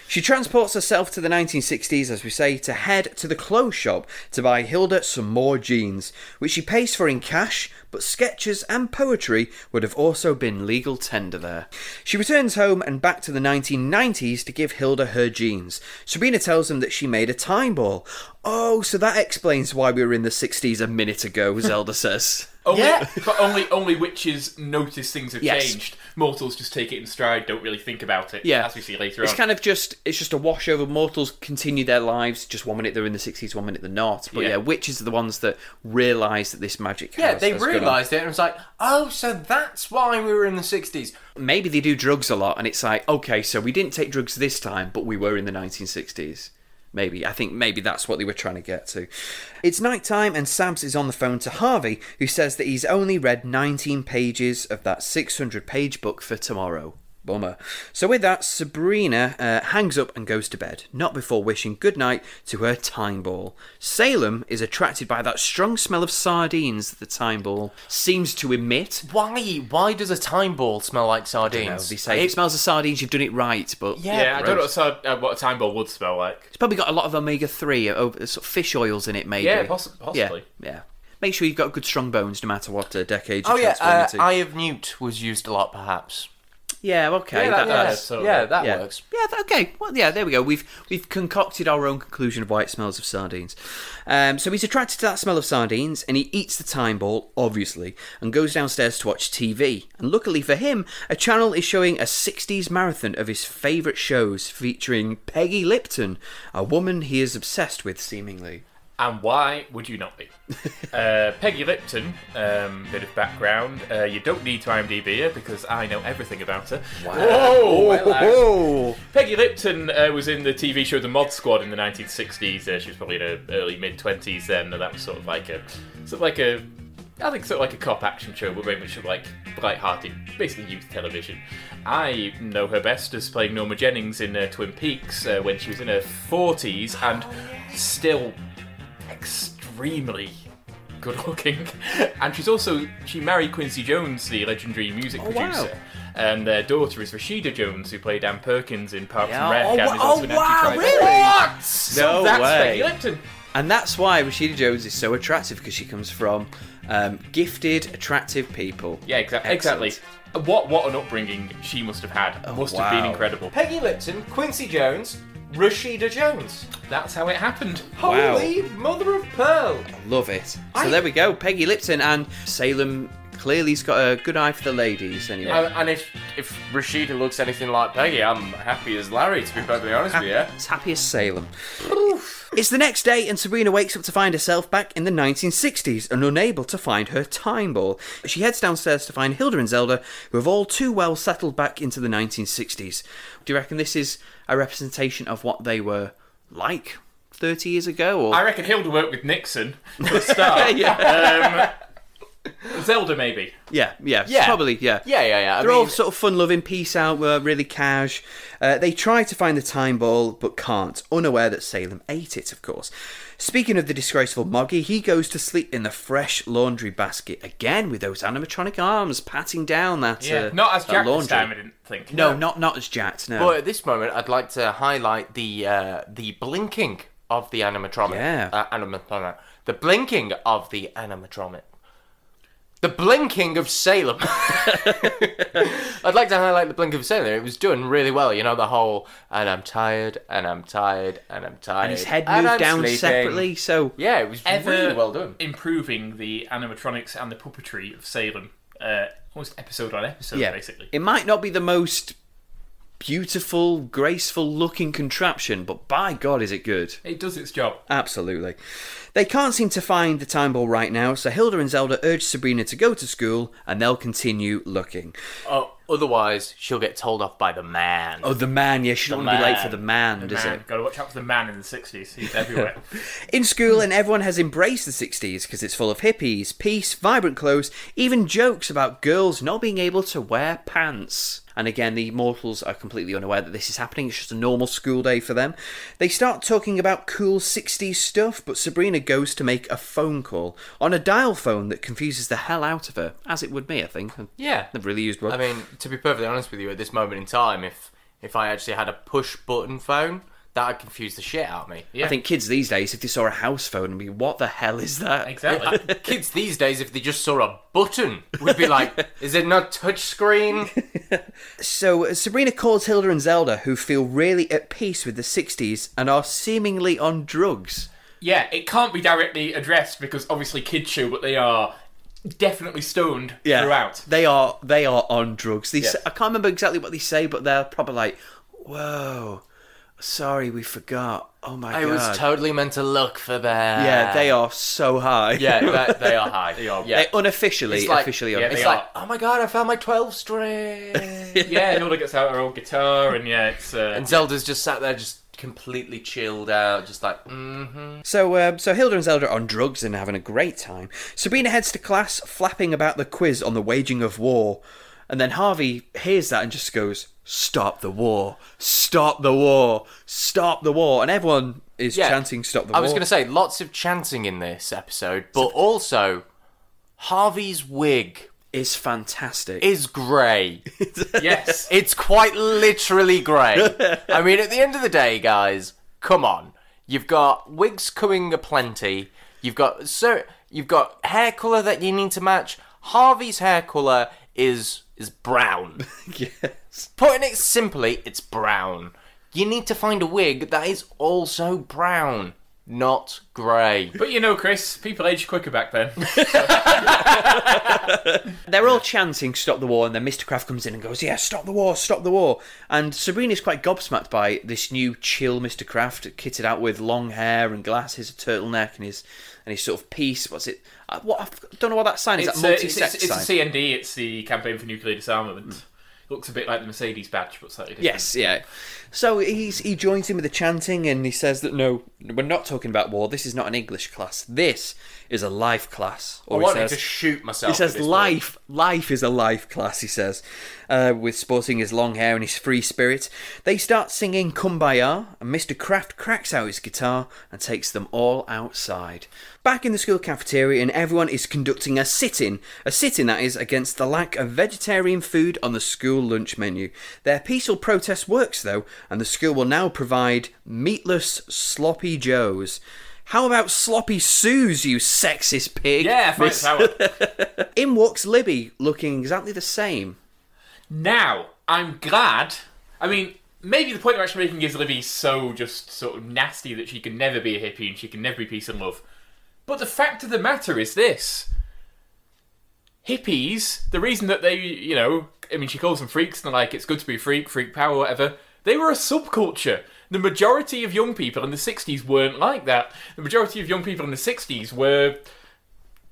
she transports herself to the 1960s, as we say, to head to the clothes shop to buy Hilda some more jeans, which she pays for in cash, but sketches and poetry would have also been legal tender there. She returns home and back to the 1990s to give Hilda her jeans. Sabrina tells them that she made a time ball. Oh, so that explains why we were in the 60s a minute ago, Zelda says. Only, Yeah. but only only witches notice things have Yes. changed. Mortals just take it in stride, don't really think about it. Yeah. as we see later on. It's on. kind of just it's just a washover. Mortals continue their lives. Just one minute they're in the sixties, one minute they're not. But yeah, Yeah. witches are the ones that realise that this magic. Yeah, they has gone on. Realised it and was like, oh, so that's why we were in the 60s. Maybe they do drugs a lot, and it's like okay, so we didn't take drugs this time, but we were in the nineteen sixties. Maybe I think maybe that's what they were trying to get to. It's night time, and Sabs is on the phone to Harvey, who says that he's only read 19 pages of that 600 page book for tomorrow. Bummer. So with that, Sabrina uh, hangs up and goes to bed, not before wishing good night to her time ball. Salem is attracted by that strong smell of sardines that the time ball seems to emit. Why? Why does a time ball smell like sardines? know, they say if it smells of sardines, you've done it right, but Yeah, yeah, I don't know what, a- uh, what a time ball would smell like. It's probably got a lot of omega three, uh, sort of fish oils in it, maybe. Yeah, possi- possibly. Yeah, yeah. Make sure you've got good strong bones, no matter what uh, decade you Oh yeah, uh, into. Eye of Newt was used a lot, perhaps. Yeah, okay. Yeah, that, that- that's- yeah, so- yeah, that yeah. works. Yeah, okay. Well, yeah, there we go. We've we've concocted our own conclusion of why it smells of sardines. Um, so he's attracted to that smell of sardines, and he eats the time ball, obviously, and goes downstairs to watch TV. And luckily for him, a channel is showing a 60s marathon of his favourite shows featuring Peggy Lipton, a woman he is obsessed with, seemingly. And why would you not be? uh, Peggy Lipton, um, bit of background. Uh, you don't need to IMDb her because I know everything about her. Whoa! well, uh, Oh, Peggy Lipton uh, was in the TV show The Mod Squad in the 1960s. Uh, she was probably in her early mid 20s then, and that was sort of like a, sort of like a, I think sort of like a cop action show, but very much sort of like light-hearted, basically youth television. I know her best as playing Norma Jennings in uh, Twin Peaks uh, when she was in her 40s and still extremely good looking. And she's also she married Quincy Jones, the legendary music Oh, wow. producer. And their daughter is Rashida Jones, who played Anne Perkins in Parks Yeah. and Rec, Oh, and wa- is also oh, an wow, anti-tribal. really? What? So No that's way. Peggy Lipton. And that's why Rashida Jones is so attractive because she comes from um, gifted, attractive people. Yeah, exa- exactly. What what an upbringing she must have had. must have been incredible. Peggy Lipton, Quincy Jones, Rashida Jones. That's how it happened. Wow. Holy mother of pearl! Love it. So I- there we go. Peggy Lipton and Salem clearly's got a good eye for the ladies anyway. And, and if if Rashida looks anything like Peggy, I'm happy as Larry. To be perfectly honest with you. It's happy as Salem. It's the next day, and Sabrina wakes up to find herself back in the 1960s and unable to find her time ball. She heads downstairs to find Hilda and Zelda, who have all too well settled back into the 1960s. Do you reckon this is a representation of what they were like 30 years ago? Or I reckon Hilda worked with Nixon for a start. yeah. Um, Zelda, maybe. Yeah, yeah, Yeah. probably, yeah. Yeah, yeah, yeah. I They're mean, all sort of fun-loving, peace out, uh, really cash. Uh, they try to find the time ball, but can't, unaware that Salem ate it, of course. Speaking of the disgraceful Moggy, he goes to sleep in the fresh laundry basket again with those animatronic arms patting down that. Yeah, uh, not as that Jack this laundry. time. I didn't think. No, not not as jacked. No. But at this moment, I'd like to highlight the uh, the blinking of the animatronic. Yeah. Uh, animatronic. The blinking of the animatronic. The blinking of Salem. I'd like to highlight the blink of Salem. It was doing really well. You know, the whole, and I'm tired, and I'm tired, and I'm tired. and his head and moved I'm down sleeping. separately, so Yeah, it was Ever really well done. improving the animatronics and the puppetry of Salem, uh, almost episode on episode, yeah, basically. it might not be the most beautiful, graceful-looking contraption, but by God, is it good! It does its job. Absolutely. They can't seem to find the time ball right now, so Hilda and Zelda urge Sabrina to go to school and they'll continue looking. Oh, otherwise, she'll get told off by the man. Oh, the man, yeah, she don't want to be late for the man, does Man, it? got to watch out for the man in the 60s. He's everywhere. In school, and everyone has embraced the 60s because it's full of hippies, peace, vibrant clothes, even jokes about girls not being able to wear pants. And again, the mortals are completely unaware that this is happening. It's just a normal school day for them. They start talking about cool 60s stuff, but Sabrina goes to make a phone call on a dial phone that confuses the hell out of her, as it would me, I think. yeah. Never really used one. I mean, to be perfectly honest with you, at this moment in time, if if I actually had a push button phone, that'd confuse the shit out of me. Yeah, I think kids these days, if they saw a house phone, would be, what the hell is that? exactly. Kids these days, if they just saw a button, would be like, "Is it not touchscreen?" So uh, Sabrina calls Hilda and Zelda, who feel really at peace with the 60s and are seemingly on drugs. Yeah, it can't be directly addressed because obviously kids show, but they are definitely stoned throughout. They are they are on drugs. These Yes. I can't remember exactly what they say, but they're probably like, "Whoa, sorry, we forgot. Oh my I god." I was totally meant to look for that. yeah, they are so high. Yeah, they, they are high. They are. Yeah. They unofficially, It's like- officially yeah, on. they It's are. like, oh my god, I found my 12 string. Yeah, Hilda gets out her old guitar, and yeah, it's. Uh, and Zelda's just sat there, just completely chilled out, just like, mm-hmm. So, um, so Hilda and Zelda are on drugs and having a great time. Sabrina heads to class, flapping about the quiz on the waging of war, and then Harvey hears that and just goes, "Stop the war! Stop the war! Stop the war!" And everyone is Yeah. chanting, "Stop the war!" I was going to say, lots of chanting in this episode, but also, Harvey's wig is fantastic. is grey. yes. It's quite literally grey. I mean, at the end of the day, guys, come on. You've got wigs coming aplenty. You've got so you've got hair color that you need to match. Harvey's hair color is is brown. yes. Putting it simply, it's brown. You need to find a wig that is also brown, not grey. But you know, Chris, people aged quicker back then. They're all chanting "Stop the war," and then Mr. Kraft comes in and goes, "Yeah, stop the war! Stop the war!" And Sabrina's quite gobsmacked by this new chill Mr. Kraft, kitted out with long hair and glasses, a turtleneck, and his and his sort of piece. What's it? Uh, what I don't know what that sign is. It's, that uh, multi-sex it's, it's, it's sign. a CND. It's the Campaign for Nuclear Disarmament. Looks a bit like the Mercedes badge, but slightly different. Yes, yeah. So he's he joins in with the chanting and he says that no, we're not talking about war. This is not an English class. This is a life class. I Or he wanted says- to shoot myself. He says life, life is a life class. He says, uh, with sporting his long hair and his free spirit. They start singing "Kumbaya," and Mr. Kraft cracks out his guitar and takes them all outside. Back in the school cafeteria, and everyone is conducting a sit-in, a sit-in that is against the lack of vegetarian food on the school lunch menu. Their peaceful protest works though, and the school will now provide meatless sloppy joes. How about sloppy Sues, you sexist pig? Yeah, Miss- sour. in walks Libby, looking exactly the same. Now, I'm glad. I mean, maybe the point they're actually making is Libby so just sort of nasty that she can never be a hippie and she can never be peace and love. But the fact of the matter is this. Hippies, the reason that they, you know, I mean, she calls them freaks and they're like, it's good to be freak, freak power, whatever. They were a subculture. The majority of young people in the 60s weren't like that. The majority of young people in the 60s were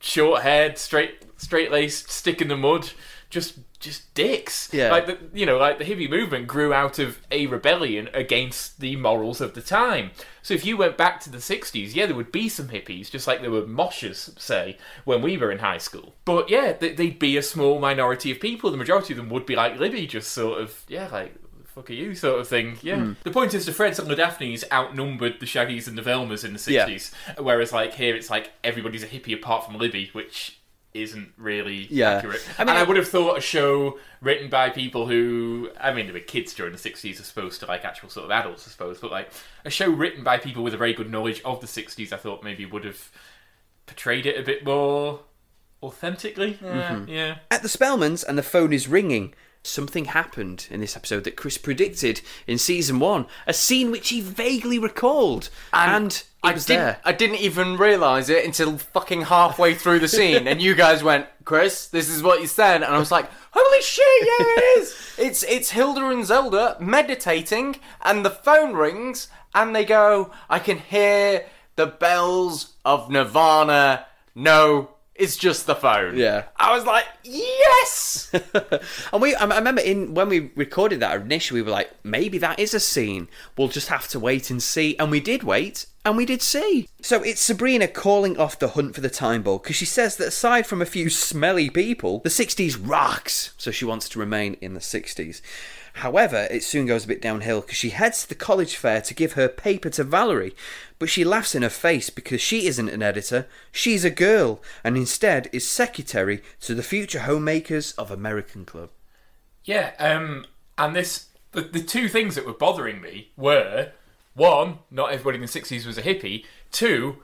short haired, straight straight laced, stick in the mud, just just dicks. Yeah. Like the, you know, like the hippie movement grew out of a rebellion against the morals of the time. So if you went back to the '60s, yeah, there would be some hippies, just like there were moshers, say, when we were in high school. But yeah, they'd be a small minority of people. The majority of them would be like Libby, just sort of yeah, like. Fuck are you, sort of thing. Yeah. The point is, the Freds and the Daphnes outnumbered the Shaggies and the Velmas in the Yeah. '60s, whereas like here, it's like everybody's a hippie apart from Libby, which isn't really Yeah. accurate. I mean, and I would have thought a show written by people who, I mean, they were kids during the 60s as opposed to like actual sort of adults, I suppose, but like a show written by people with a very good knowledge of the 60s, I thought maybe would have portrayed it a bit more authentically. Yeah, Mm-hmm. yeah. At the Spellmans, and the phone is ringing. Something happened in this episode that Chris predicted in season one, a scene which he vaguely recalled, and, it I was didn't, there. I didn't even realise it until fucking halfway through the scene, and you guys went, "Chris, this is what you said," and I was like, "Holy shit, yeah, it is! It's it's Hilda and Zelda meditating, and the phone rings, and they go, I can hear the bells of Nirvana. No, it's just the phone. Yeah. I was like, yes. And we, I remember in when we recorded that initially, we were like, maybe that is a scene. We'll just have to wait and see. And we did wait, and we did see. So it's Sabrina calling off the hunt for the time ball because she says that aside from a few smelly people, the 60s rocks. So she wants to remain in the 60s. However, it soon goes a bit downhill because she heads to the college fair to give her paper to Valerie, but she laughs in her face because she isn't an editor, she's a girl, and instead is secretary to the future homemakers of American Club. Yeah, um, and this the, the two things that were bothering me were one, not everybody in the sixties was a hippie. Two,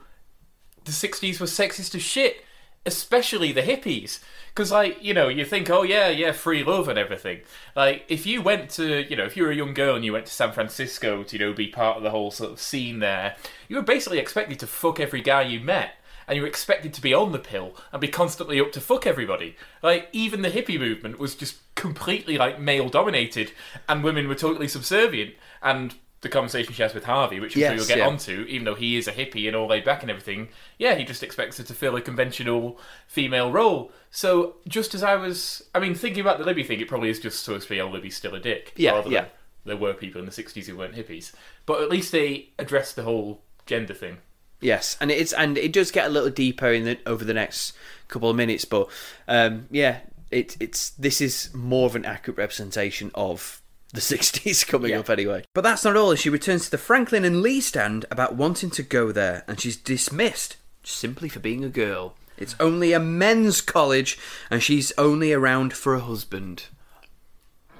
the sixties was sexist as shit, especially the hippies. Because like you know, you think, oh yeah, yeah, free love and everything. Like if you went to, you know, if you were a young girl and you went to San Francisco to you know be part of the whole sort of scene there, you were basically expected to fuck every guy you met and you were expected to be on the pill and be constantly up to fuck everybody. Like even the hippie movement was just completely like male dominated, and women were totally subservient. And the conversation she has with Harvey, which I'm sure Yes, you'll get yeah. onto, even though he is a hippie and all laid back and everything, yeah, he just expects her to fill a conventional female role. So just as I was, I mean, thinking about the Libby thing, it probably is just supposed to be, oh, Libby's still a dick. Yeah, rather than yeah. There were people in the 60s who weren't hippies. But at least they addressed the whole gender thing. Yes, and it's and it does get a little deeper in the, over the next couple of minutes, but um, yeah, it, it's this is more of an accurate representation of the 60s coming up anyway. But that's not all. She returns to the Franklin and Lee stand about wanting to go there, and she's dismissed simply for being a girl. It's only a men's college, and she's only around for a husband.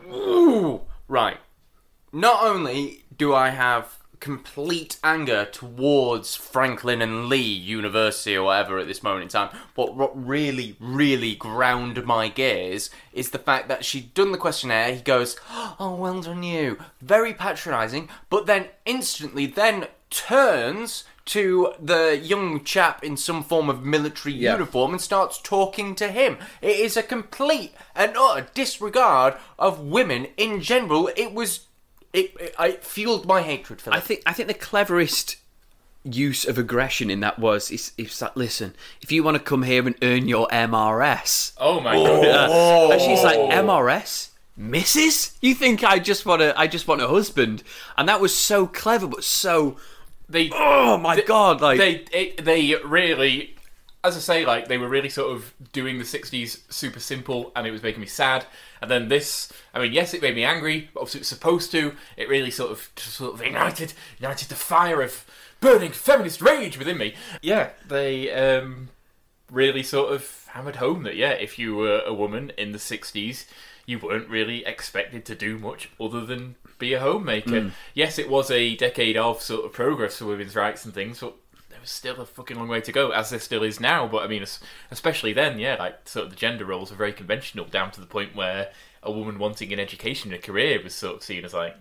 Ooh, right. Not only do I have complete anger towards Franklin and Lee University or whatever at this moment in time, but what really, really ground my gears is the fact that she'd done the questionnaire. He goes, "Oh, well done, you." Very patronising, but then instantly then turns to the young chap in some form of military Yeah. uniform and starts talking to him. It is a complete and utter disregard of women in general. It was. It, it, I fueled my hatred for I think I think the cleverest use of aggression in that was is, is that listen, if you want to come here and earn your MRS, Oh my god. and she's like MRS, Mrs. You think I just want a I just want a husband? And that was so clever, but so They oh my god, like they it, they really as I say, like they were really sort of doing the '60s super simple, and it was making me sad. And then this, I mean, yes, it made me angry, but obviously it was supposed to. It really sort of sort of ignited ignited the fire of burning feminist rage within me. Yeah, they um, really sort of hammered home that yeah, if you were a woman in the '60s, you weren't really expected to do much other than be a homemaker. Yes, it was a decade of sort of progress for women's rights and things, but there was still a fucking long way to go, as there still is now. But I mean, especially then, yeah, like sort of the gender roles are very conventional, down to the point where a woman wanting an education and a career was sort of seen as like,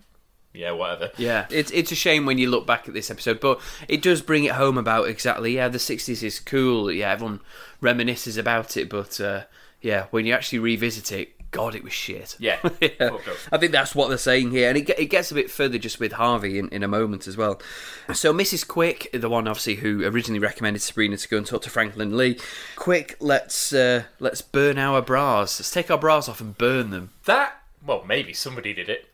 yeah, whatever. Yeah, it's it's a shame when you look back at this episode, but it does bring it home about exactly. Yeah, the '60s is cool. Yeah, everyone reminisces about it, but uh, yeah, when you actually revisit it, God, it was shit. Yeah. yeah. I think that's what they're saying here, and it, it gets a bit further just with Harvey in, in a moment as well. So Mrs. Quick, the one obviously who originally recommended Sabrina to go and talk to Franklin Lee, quick, let's uh, let's burn our bras. Let's take our bras off and burn them. That, well, maybe somebody did it.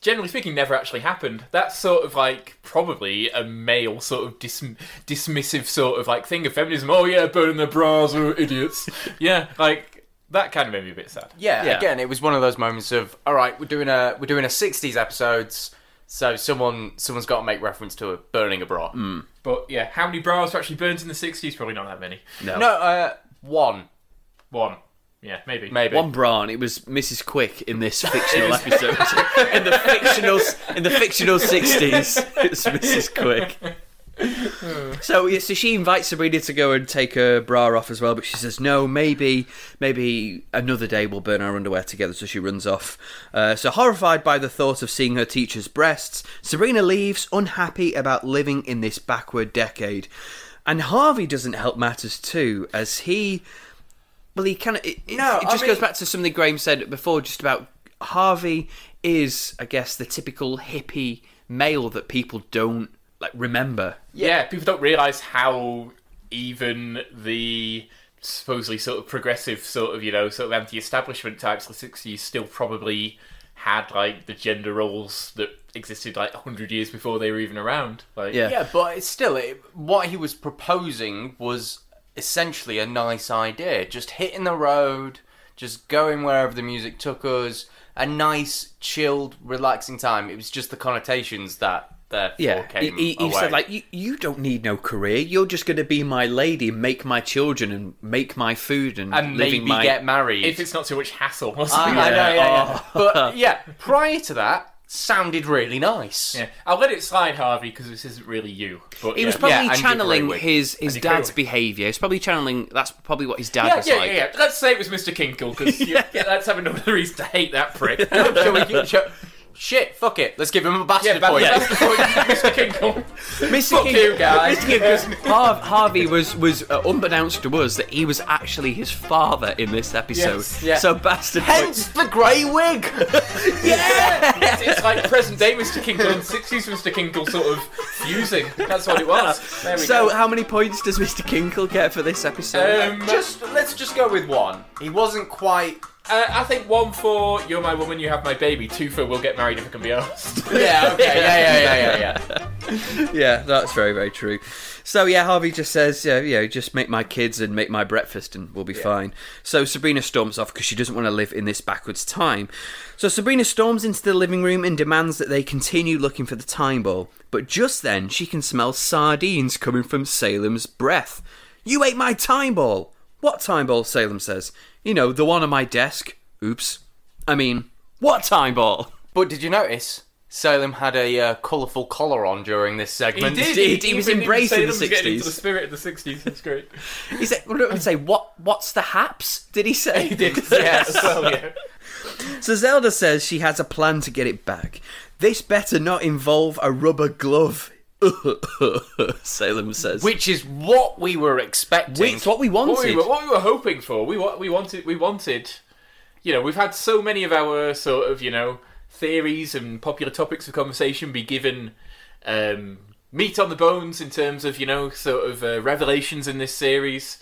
Generally speaking, never actually happened. That's sort of like probably a male sort of dis- dismissive sort of like thing of feminism. Oh yeah, burning their bras are idiots. yeah, like that kind of made me a bit sad. Yeah, Yeah. again, it was one of those moments of all right, we're doing a we're doing a '60s episodes, so someone someone's got to make reference to a burning a bra. But yeah, how many bras were actually burned in the '60s? Probably not that many. No, No, uh, one One. Yeah, maybe. maybe. one bra, and it was Mrs. Quick in this fictional episode. in the fictional in the fictional sixties, it's Mrs. Quick. So, yeah, so she invites Sabrina to go and take her bra off as well, but she says no. Maybe, maybe another day we'll burn our underwear together. So she runs off. Uh, so horrified by the thought of seeing her teacher's breasts, Sabrina leaves, unhappy about living in this backward decade. And Harvey doesn't help matters too, as he, well, he kind of. It, No, it just goes back to something Graham said before, just about Harvey is, I guess, the typical hippie male that people don't like remember. Yeah, people don't realise how even the supposedly sort of progressive, sort of, you know, sort of anti establishment types of the 60s still probably had, like, the gender roles that existed, like, 100 years before they were even around. Like, Yeah. Yeah, but it's still it, what he was proposing was essentially a nice idea. Just hitting the road, just going wherever the music took us. A nice, chilled, relaxing time. It was just the connotations that therefore Yeah, he, came he, he away. said like you, you don't need no career. You're just going to be my lady, make my children, and make my food, and, and maybe my get married. If it's not too much hassle. I, wasn't ah, I know, yeah, yeah. Oh. But yeah, prior to that, sounded really nice. Yeah, I'll let it slide, Harvey, because this isn't really you. But He was probably Yeah, channeling his his Dick dad's Raywick. behaviour. He's probably channeling. That's probably what his dad Yeah, was yeah, like. yeah, yeah. Let's say it was Mr. Kinkle, because yeah, let's have another reason to hate that prick. Shall we give- shall- shit, fuck it. Let's give him a bastard yeah, point. that's the point, Mr. Kinkle. Mr. Fuck King- you, guys. Mr. King was- Har- Harvey was was uh, unbeknownst to us that he was actually his father in this episode. Yes, yeah. So bastard. Hence the grey wig. it's, it's like present day Mr. Kinkle and 60s Mr. Kinkle sort of fusing. That's what it was. There we So go. how many points does Mr. Kinkle get for this episode? Um, just let's just go with one. He wasn't quite. Uh, I think one for You're My Woman, You Have My Baby. Two for We'll Get Married If I Can Be Asked." Yeah. Okay. Yeah. Yeah. Yeah. Yeah. Yeah. yeah, that's very very true. So yeah, Harvey just says, yeah, you know, just make my kids and make my breakfast and we'll be fine. So Sabrina storms off because she doesn't want to live in this backwards time. So Sabrina storms into the living room and demands that they continue looking for the time ball. But just then, she can smell sardines coming from Salem's breath. You ate my time ball. What time ball? Salem says. You know, the one on my desk. Oops. I mean, what time ball? But did you notice Salem had a uh, colourful collar on during this segment? He did. He was embracing the Salem's getting into 60s. the spirit of the 60s. It's great. He said, what did he say? What? What's the haps? Did he say? He did, yes. well, yeah. So Zelda says she has a plan to get it back. This better not involve a rubber glove. Salem says. Which is what we were expecting. it's what we wanted. What we, were, what we were hoping for, we we wanted, we wanted. You know, we've had so many of our sort of you know theories and popular topics of conversation be given um, meat on the bones in terms of you know sort of uh, revelations in this series.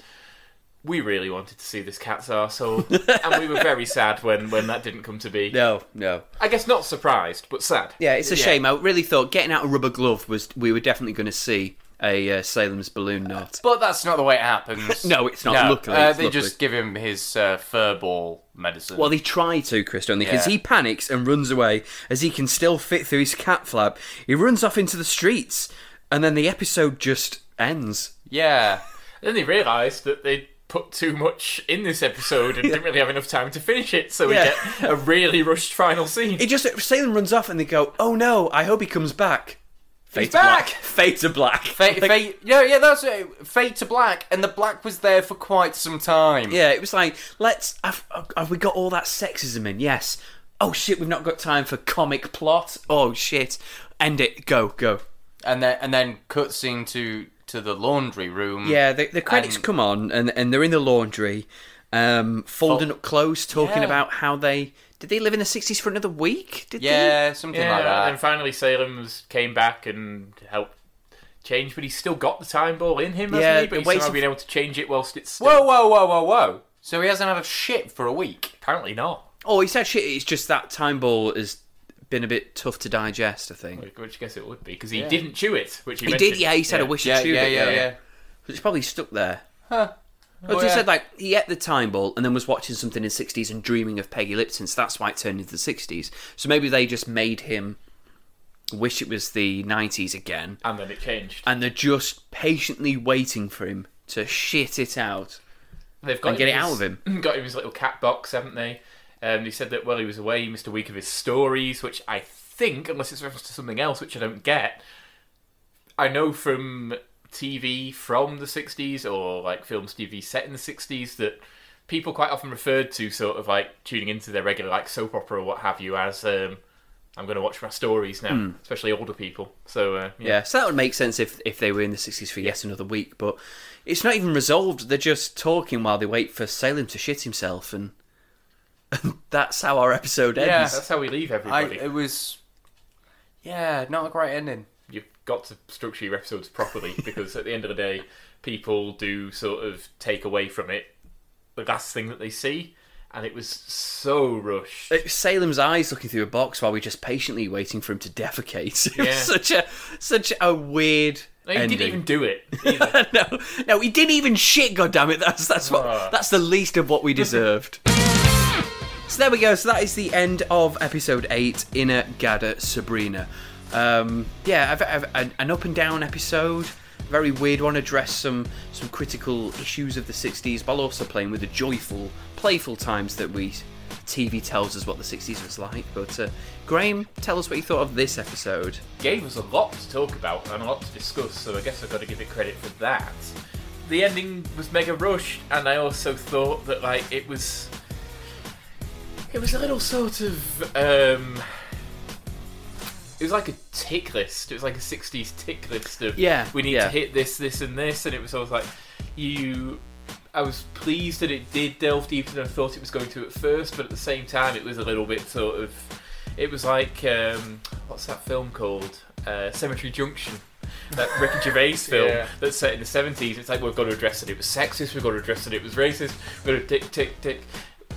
We really wanted to see this cat's arsehole, and we were very sad when, when that didn't come to be. No, no. I guess not surprised, but sad. Yeah, it's a shame. I really thought getting out a rubber glove was we were definitely going to see a uh, Salem's balloon knot. But that's not the way it happens. No, it's not. No, Luckily, uh, it's they luckily. just give him his uh, fur ball medicine. Well, they try to, Chris, don't they? Because Yeah. he panics and runs away as he can still fit through his cat flap. He runs off into the streets, and then the episode just ends. yeah. Then they realised that they put too much in this episode and didn't really have enough time to finish it, so we Yeah. get a really rushed final scene. It just Salem runs off, and they go, "Oh no! I hope he comes back." Fade He's to black. back! Fade to black. Fate, fate, yeah, yeah, that's it. Fade to black, and the black was there for quite some time. Yeah, it was like, let's. Have, have we got all that sexism in? Yes. Oh shit, we've not got time for comic plot. Oh shit. End it. Go, go. And then and then cutscene to to the laundry room. Yeah, the, the credits And- come on, and, and they're in the laundry, um, folding up clothes, talking Yeah. about how they did they live in the sixties for another week? Did Yeah, something Yeah, like that. and finally Salem's came back and helped change, but he's still got the time ball in him, hasn't Yeah, he? But he's way somehow to- been able to change it whilst it's still... Whoa, whoa, whoa, whoa, whoa! So he hasn't had a shit for a week. Apparently not. Oh, he said shit. It's just that time ball has been a bit tough to digest. I think Which I guess it would be, because he Yeah. didn't chew it, which he, he mentioned. did. Yeah, he said, "I wish Yeah, I chewed yeah, it." yeah, yeah. It's probably stuck there. Huh. But Oh, he yeah. said like he ate the time ball and then was watching something in the sixties and dreaming of Peggy Lipton, so that's why it turned into the sixties. So maybe they just made him wish it was the nineties again, And then it changed. and they're just patiently waiting for him to shit it out. They've got and get him it out of him. Got him his little cat box, haven't they? Um, he said that while he was away, he missed a week of his stories, which I think, unless it's reference to something else, which I don't get, I know from TV from the 60s or like films TV set in the 60s that people quite often referred to sort of like tuning into their regular like soap opera or what have you as um, I'm going to watch my stories now, Hmm. especially older people. So uh, yeah. Yeah, so that would make sense if if they were in the sixties for yet another week, but it's not even resolved. They're just talking while they wait for Salem to shit himself, and that's how our episode ends. Yeah. that's how we leave I, everybody. it was, yeah, not a great ending. you've got to structure your episodes properly because at the end of the day, people do sort of take away from it the last thing that they see, and it was so rushed. Salem's eyes looking through a box while we're just patiently waiting for him to defecate. It was such a such a weird. No, he ending. didn't even do it. No, no, he didn't even shit. God damn it! That's that's what Ah. that's the least of what we deserved. So there we go. So that is the end of episode eight. Inner Gada Sabrina. Um, yeah, I've, I've, an, an up and down episode. Very weird one. Address some some critical issues of the '60s, while also playing with the joyful, playful times that we TV tells us what the '60s was like. But uh, Graham, tell us what you thought of this episode. Gave us a lot to talk about and a lot to discuss, so I guess I've got to give it credit for that. The ending was mega rushed, and I also thought that like it was, it was a little sort of um. It was like a tick list. It was like a '60s tick list of Yeah, we need yeah. to hit this, this, and this, and it was always like you. I was pleased that it did delve deeper than I thought it was going to at first, but at the same time, it was a little bit sort of. It was like um, what's that film called? Uh, Cemetery Junction. That Ricky Gervais film Yeah. that's set in the seventies. It's like we've got to address that it was sexist. We've got to address that it was racist. We've got to tick, tick, tick.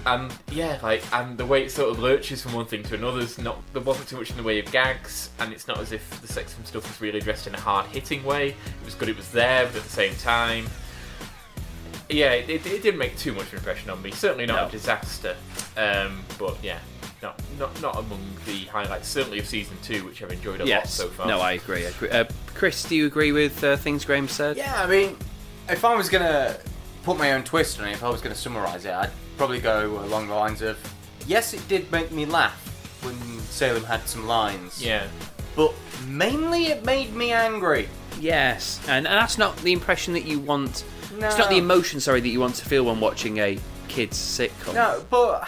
And yeah, like, and the way it sort of lurches from one thing to another is not. There wasn't too much in the way of gags, and it's not as if the sexism stuff was really addressed in a hard hitting way. It was good. It was there, but at the same time, yeah, it, it, it didn't make too much of an impression on me. Certainly not No. a disaster. Um, but yeah, not not not among the highlights. Certainly of season two, which I've enjoyed a lot so far. No, I agree. I agree. Uh, Chris, do you agree with uh, things Graham said? Yeah, I mean, if I was gonna put my own twist on it, if I was gonna summarise it, I'd probably go along the lines of, yes, it did make me laugh when Salem had some lines. Yeah. But mainly it made me angry. Yes, and, and that's not the impression that you want. No. It's not the emotion, sorry, that you want to feel when watching a kids sitcom. No, but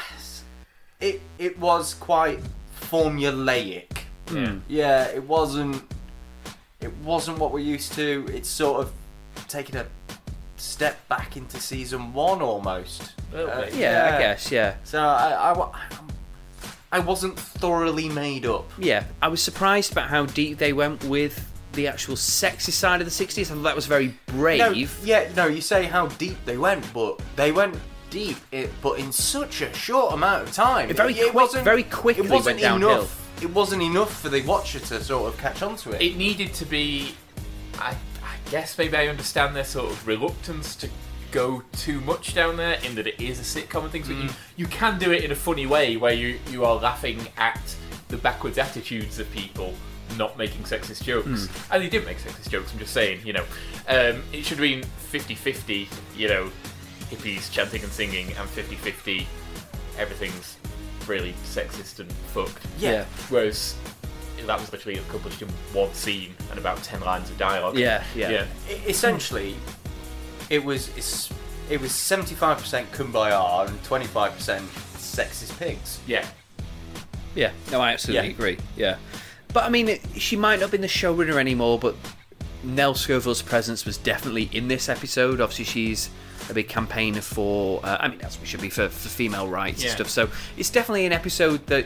it it was quite formulaic. Yeah. Yeah, it wasn't. It wasn't what we're used to. It's sort of taking a step back into season one almost. A little bit. Yeah, I guess. Yeah, So I, I, I wasn't thoroughly made up. yeah. I was surprised about how deep they went with the actual sexy side of the '60s. I thought that was very brave. No, yeah, no, you say how deep they went, but they went deep, it, but in such a short amount of time. It very quick- wasn't- very quickly it wasn't went downhill. Enough, it wasn't enough for the watcher to sort of catch on to it. It needed to be. I, I guess maybe I understand their sort of reluctance to go too much down there in that it is a sitcom and things, but you, you can do it in a funny way where you, you are laughing at the backwards attitudes of people not making sexist jokes. And they did make sexist jokes, I'm just saying, you know. Um, it should have been 50 50, you know, hippies chanting and singing, and 50 50, everything's really sexist and fucked. Yeah. Whereas that was literally accomplished in one scene and about ten lines of dialogue. Yeah, yeah. yeah. Essentially, it was it's, it was seventy five percent kumbaya and twenty five percent sexist pigs. Yeah. Yeah, no, I absolutely Yeah. agree. Yeah, but I mean, it, she might not be the showrunner anymore, but Nell Scovell's presence was definitely in this episode. Obviously, she's a big campaigner for. Uh, I mean, as we should be for, for female rights Yeah. and stuff. So it's definitely an episode that.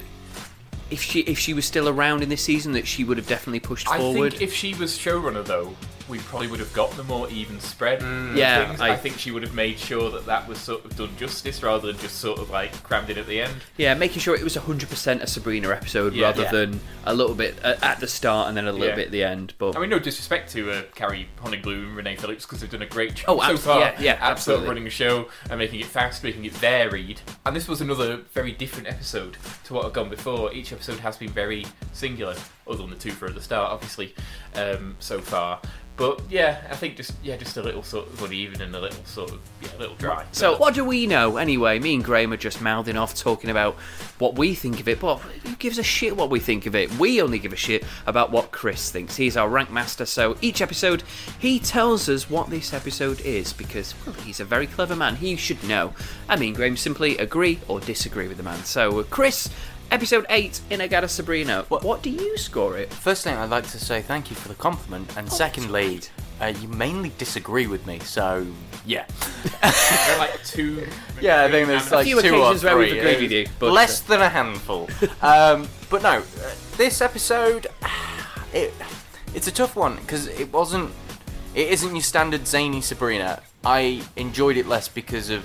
If she if she was still around in this season, that she would have definitely pushed I forward. think if she was showrunner, though, we probably would have got the more even spread. of Mm. Yeah, things. I- I... think she would have made sure that that was sort of done justice rather than just sort of like crammed in at the end. Yeah, making sure it was 100% a Sabrina episode Yeah. rather Yeah. than a little bit at the start and then a little Yeah. bit at the end. But I mean, no disrespect to uh, Carrie Honigblum and Renee Phillips because they've done a great job Oh, so far. yeah, yeah, at absolutely. running a show and making it fast, making it varied. And this was another very different episode to what had gone before. Each episode has been very singular, other than the two for at the start, obviously, um, so far. But yeah, I think just yeah, just a little sort of uneven and a little sort of yeah, a little dry. So, what do we know anyway? Me and Graham are just mouthing off talking about what we think of it, but who gives a shit what we think of it? We only give a shit about what Chris thinks. He's our rank master, so each episode he tells us what this episode is because well, he's a very clever man. He should know. I mean, Graham simply agree or disagree with the man. So, Chris, episode 8 Inna-Gadda-Sabrina, what, what do you score it? Firstly, I'd like to say thank you for the compliment, and secondly, uh, you mainly disagree with me, so yeah. There are like two. Yeah, I think there's A like few two or occasions where we've three. agreed with you, but, less uh, than a handful. um, but no, uh, this episode, it, it's a tough one because it wasn't. It isn't your standard zany Sabrina. I enjoyed it less because of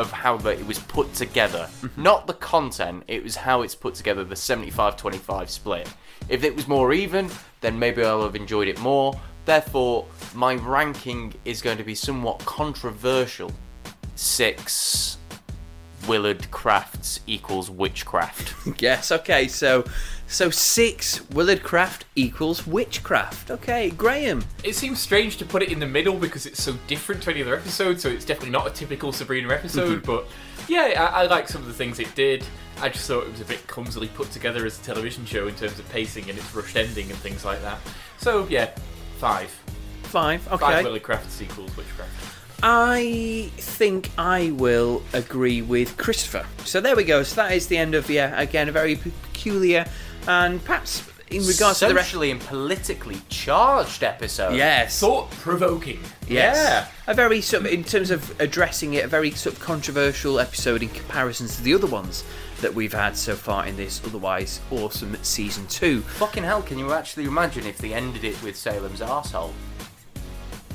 of how that it was put together. Mm-hmm. Not the content, it was how it's put together, the 75-25 split. If it was more even, then maybe I'll have enjoyed it more. Therefore, my ranking is going to be somewhat controversial. Six Willard Krafts equals witchcraft. Yes, okay, so so 6 Willard Kraft equals witchcraft. Okay, Graham. It seems strange to put it in the middle because it's so different to any other episode, so it's definitely not a typical Sabrina episode, mhm. but yeah, I, I like some of the things it did. I just thought it was a bit clumsily put together as a television show in terms of pacing and its rushed ending and things like that. So yeah, five. 5, okay. Five Willard Kraft sequels, Witchcraft. I think I will agree with Christopher. So there we go. So that is the end of yeah, again a very peculiar and perhaps in regards to the rest. Socially and politically charged episode. Yes. Thought provoking. Yes. Yeah. A very sort of, in terms of addressing it, a very sort of controversial episode in comparison to the other ones that we've had so far in this otherwise awesome season two. Fucking hell, can you actually imagine if they ended it with Salem's arsehole?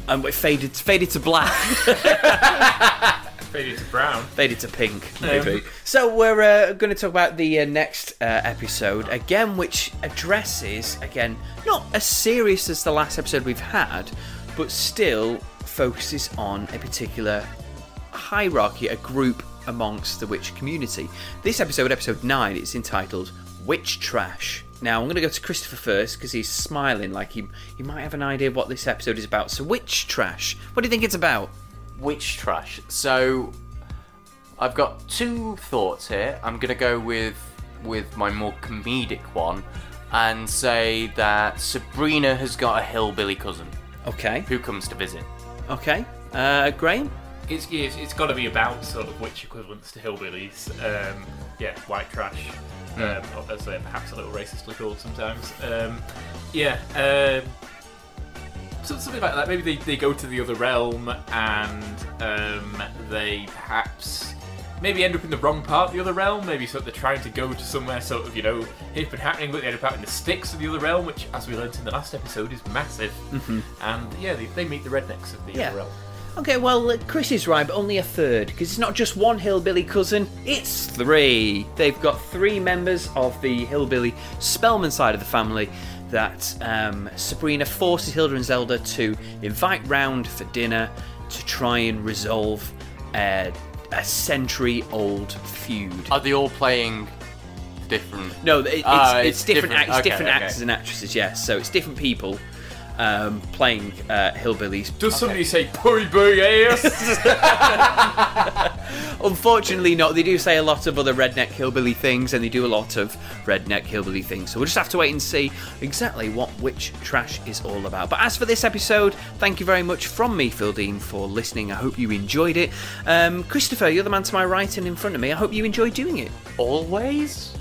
And it faded, faded to black, Faded to brown. faded to pink, maybe. so we're uh, going to talk about the uh, next uh, episode again, which addresses again not as serious as the last episode we've had, but still focuses on a particular hierarchy, a group amongst the witch community. This episode, episode 9, it's entitled Witch Trash. Now, I'm going to go to Christopher first because he's smiling like he, he might have an idea of what this episode is about. So, Witch Trash, what do you think it's about? Witch trash. So, I've got two thoughts here. I'm gonna go with with my more comedic one, and say that Sabrina has got a hillbilly cousin Okay, who comes to visit. okay. Uh, Graham? It's, it's, it's got to be about sort of witch equivalents to hillbillies. Um, yeah, white trash. Um, as they're perhaps a little racistly called sometimes. Um, yeah, um, so, something like that. Maybe they, they go to the other realm and um, they perhaps maybe end up in the wrong part of the other realm. Maybe sort of they're trying to go to somewhere sort of you know hip and happening, but they end up out in the sticks of the other realm, which, as we learnt in the last episode, is massive. And yeah, they, they meet the rednecks of the Yeah. other realm. Okay, well, uh, Chris is right, but only a third, because it's not just one hillbilly cousin, it's three. They've got three members of the hillbilly Spellman side of the family that um, Sabrina forces Hilda and Zelda to invite round for dinner to try and resolve a century old feud. Are they all playing different? No, it, it's, Ah, it's, it's different. different. act- It's Okay, different okay. actors and actresses. Yes, so it's different people um, playing uh, hillbillies. Does somebody say "Puri boo ass"? Unfortunately, not. They do say a lot of other redneck hillbilly things, and they do a lot of redneck hillbilly things. So we'll just have to wait and see exactly what Witch Trash is all about. But as for this episode, thank you very much from me, Phil Dean, for listening. I hope you enjoyed it. Um, Christopher, you're the man to my right and in front of me. I hope you enjoy doing it. Always.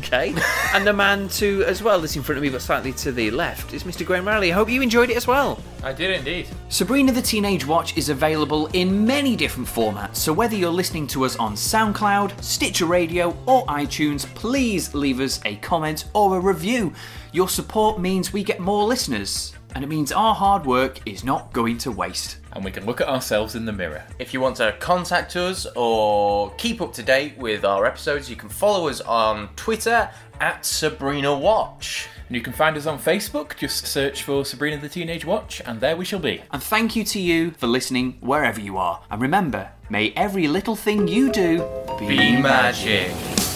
Okay. and the man to as well that's in front of me but slightly to the left is Mr. Graham Riley. I hope you enjoyed it as well. I did indeed. Sabrina the Teenage Watch is available in many different formats, so whether you're listening to us on SoundCloud, Stitcher Radio, or iTunes, please leave us a comment or a review. Your support means we get more listeners, and it means our hard work is not going to waste. And we can look at ourselves in the mirror. If you want to contact us or keep up to date with our episodes, you can follow us on Twitter at Sabrina Watch. And you can find us on Facebook, just search for Sabrina the Teenage Watch, and there we shall be. And thank you to you for listening wherever you are. And remember, may every little thing you do Be magic.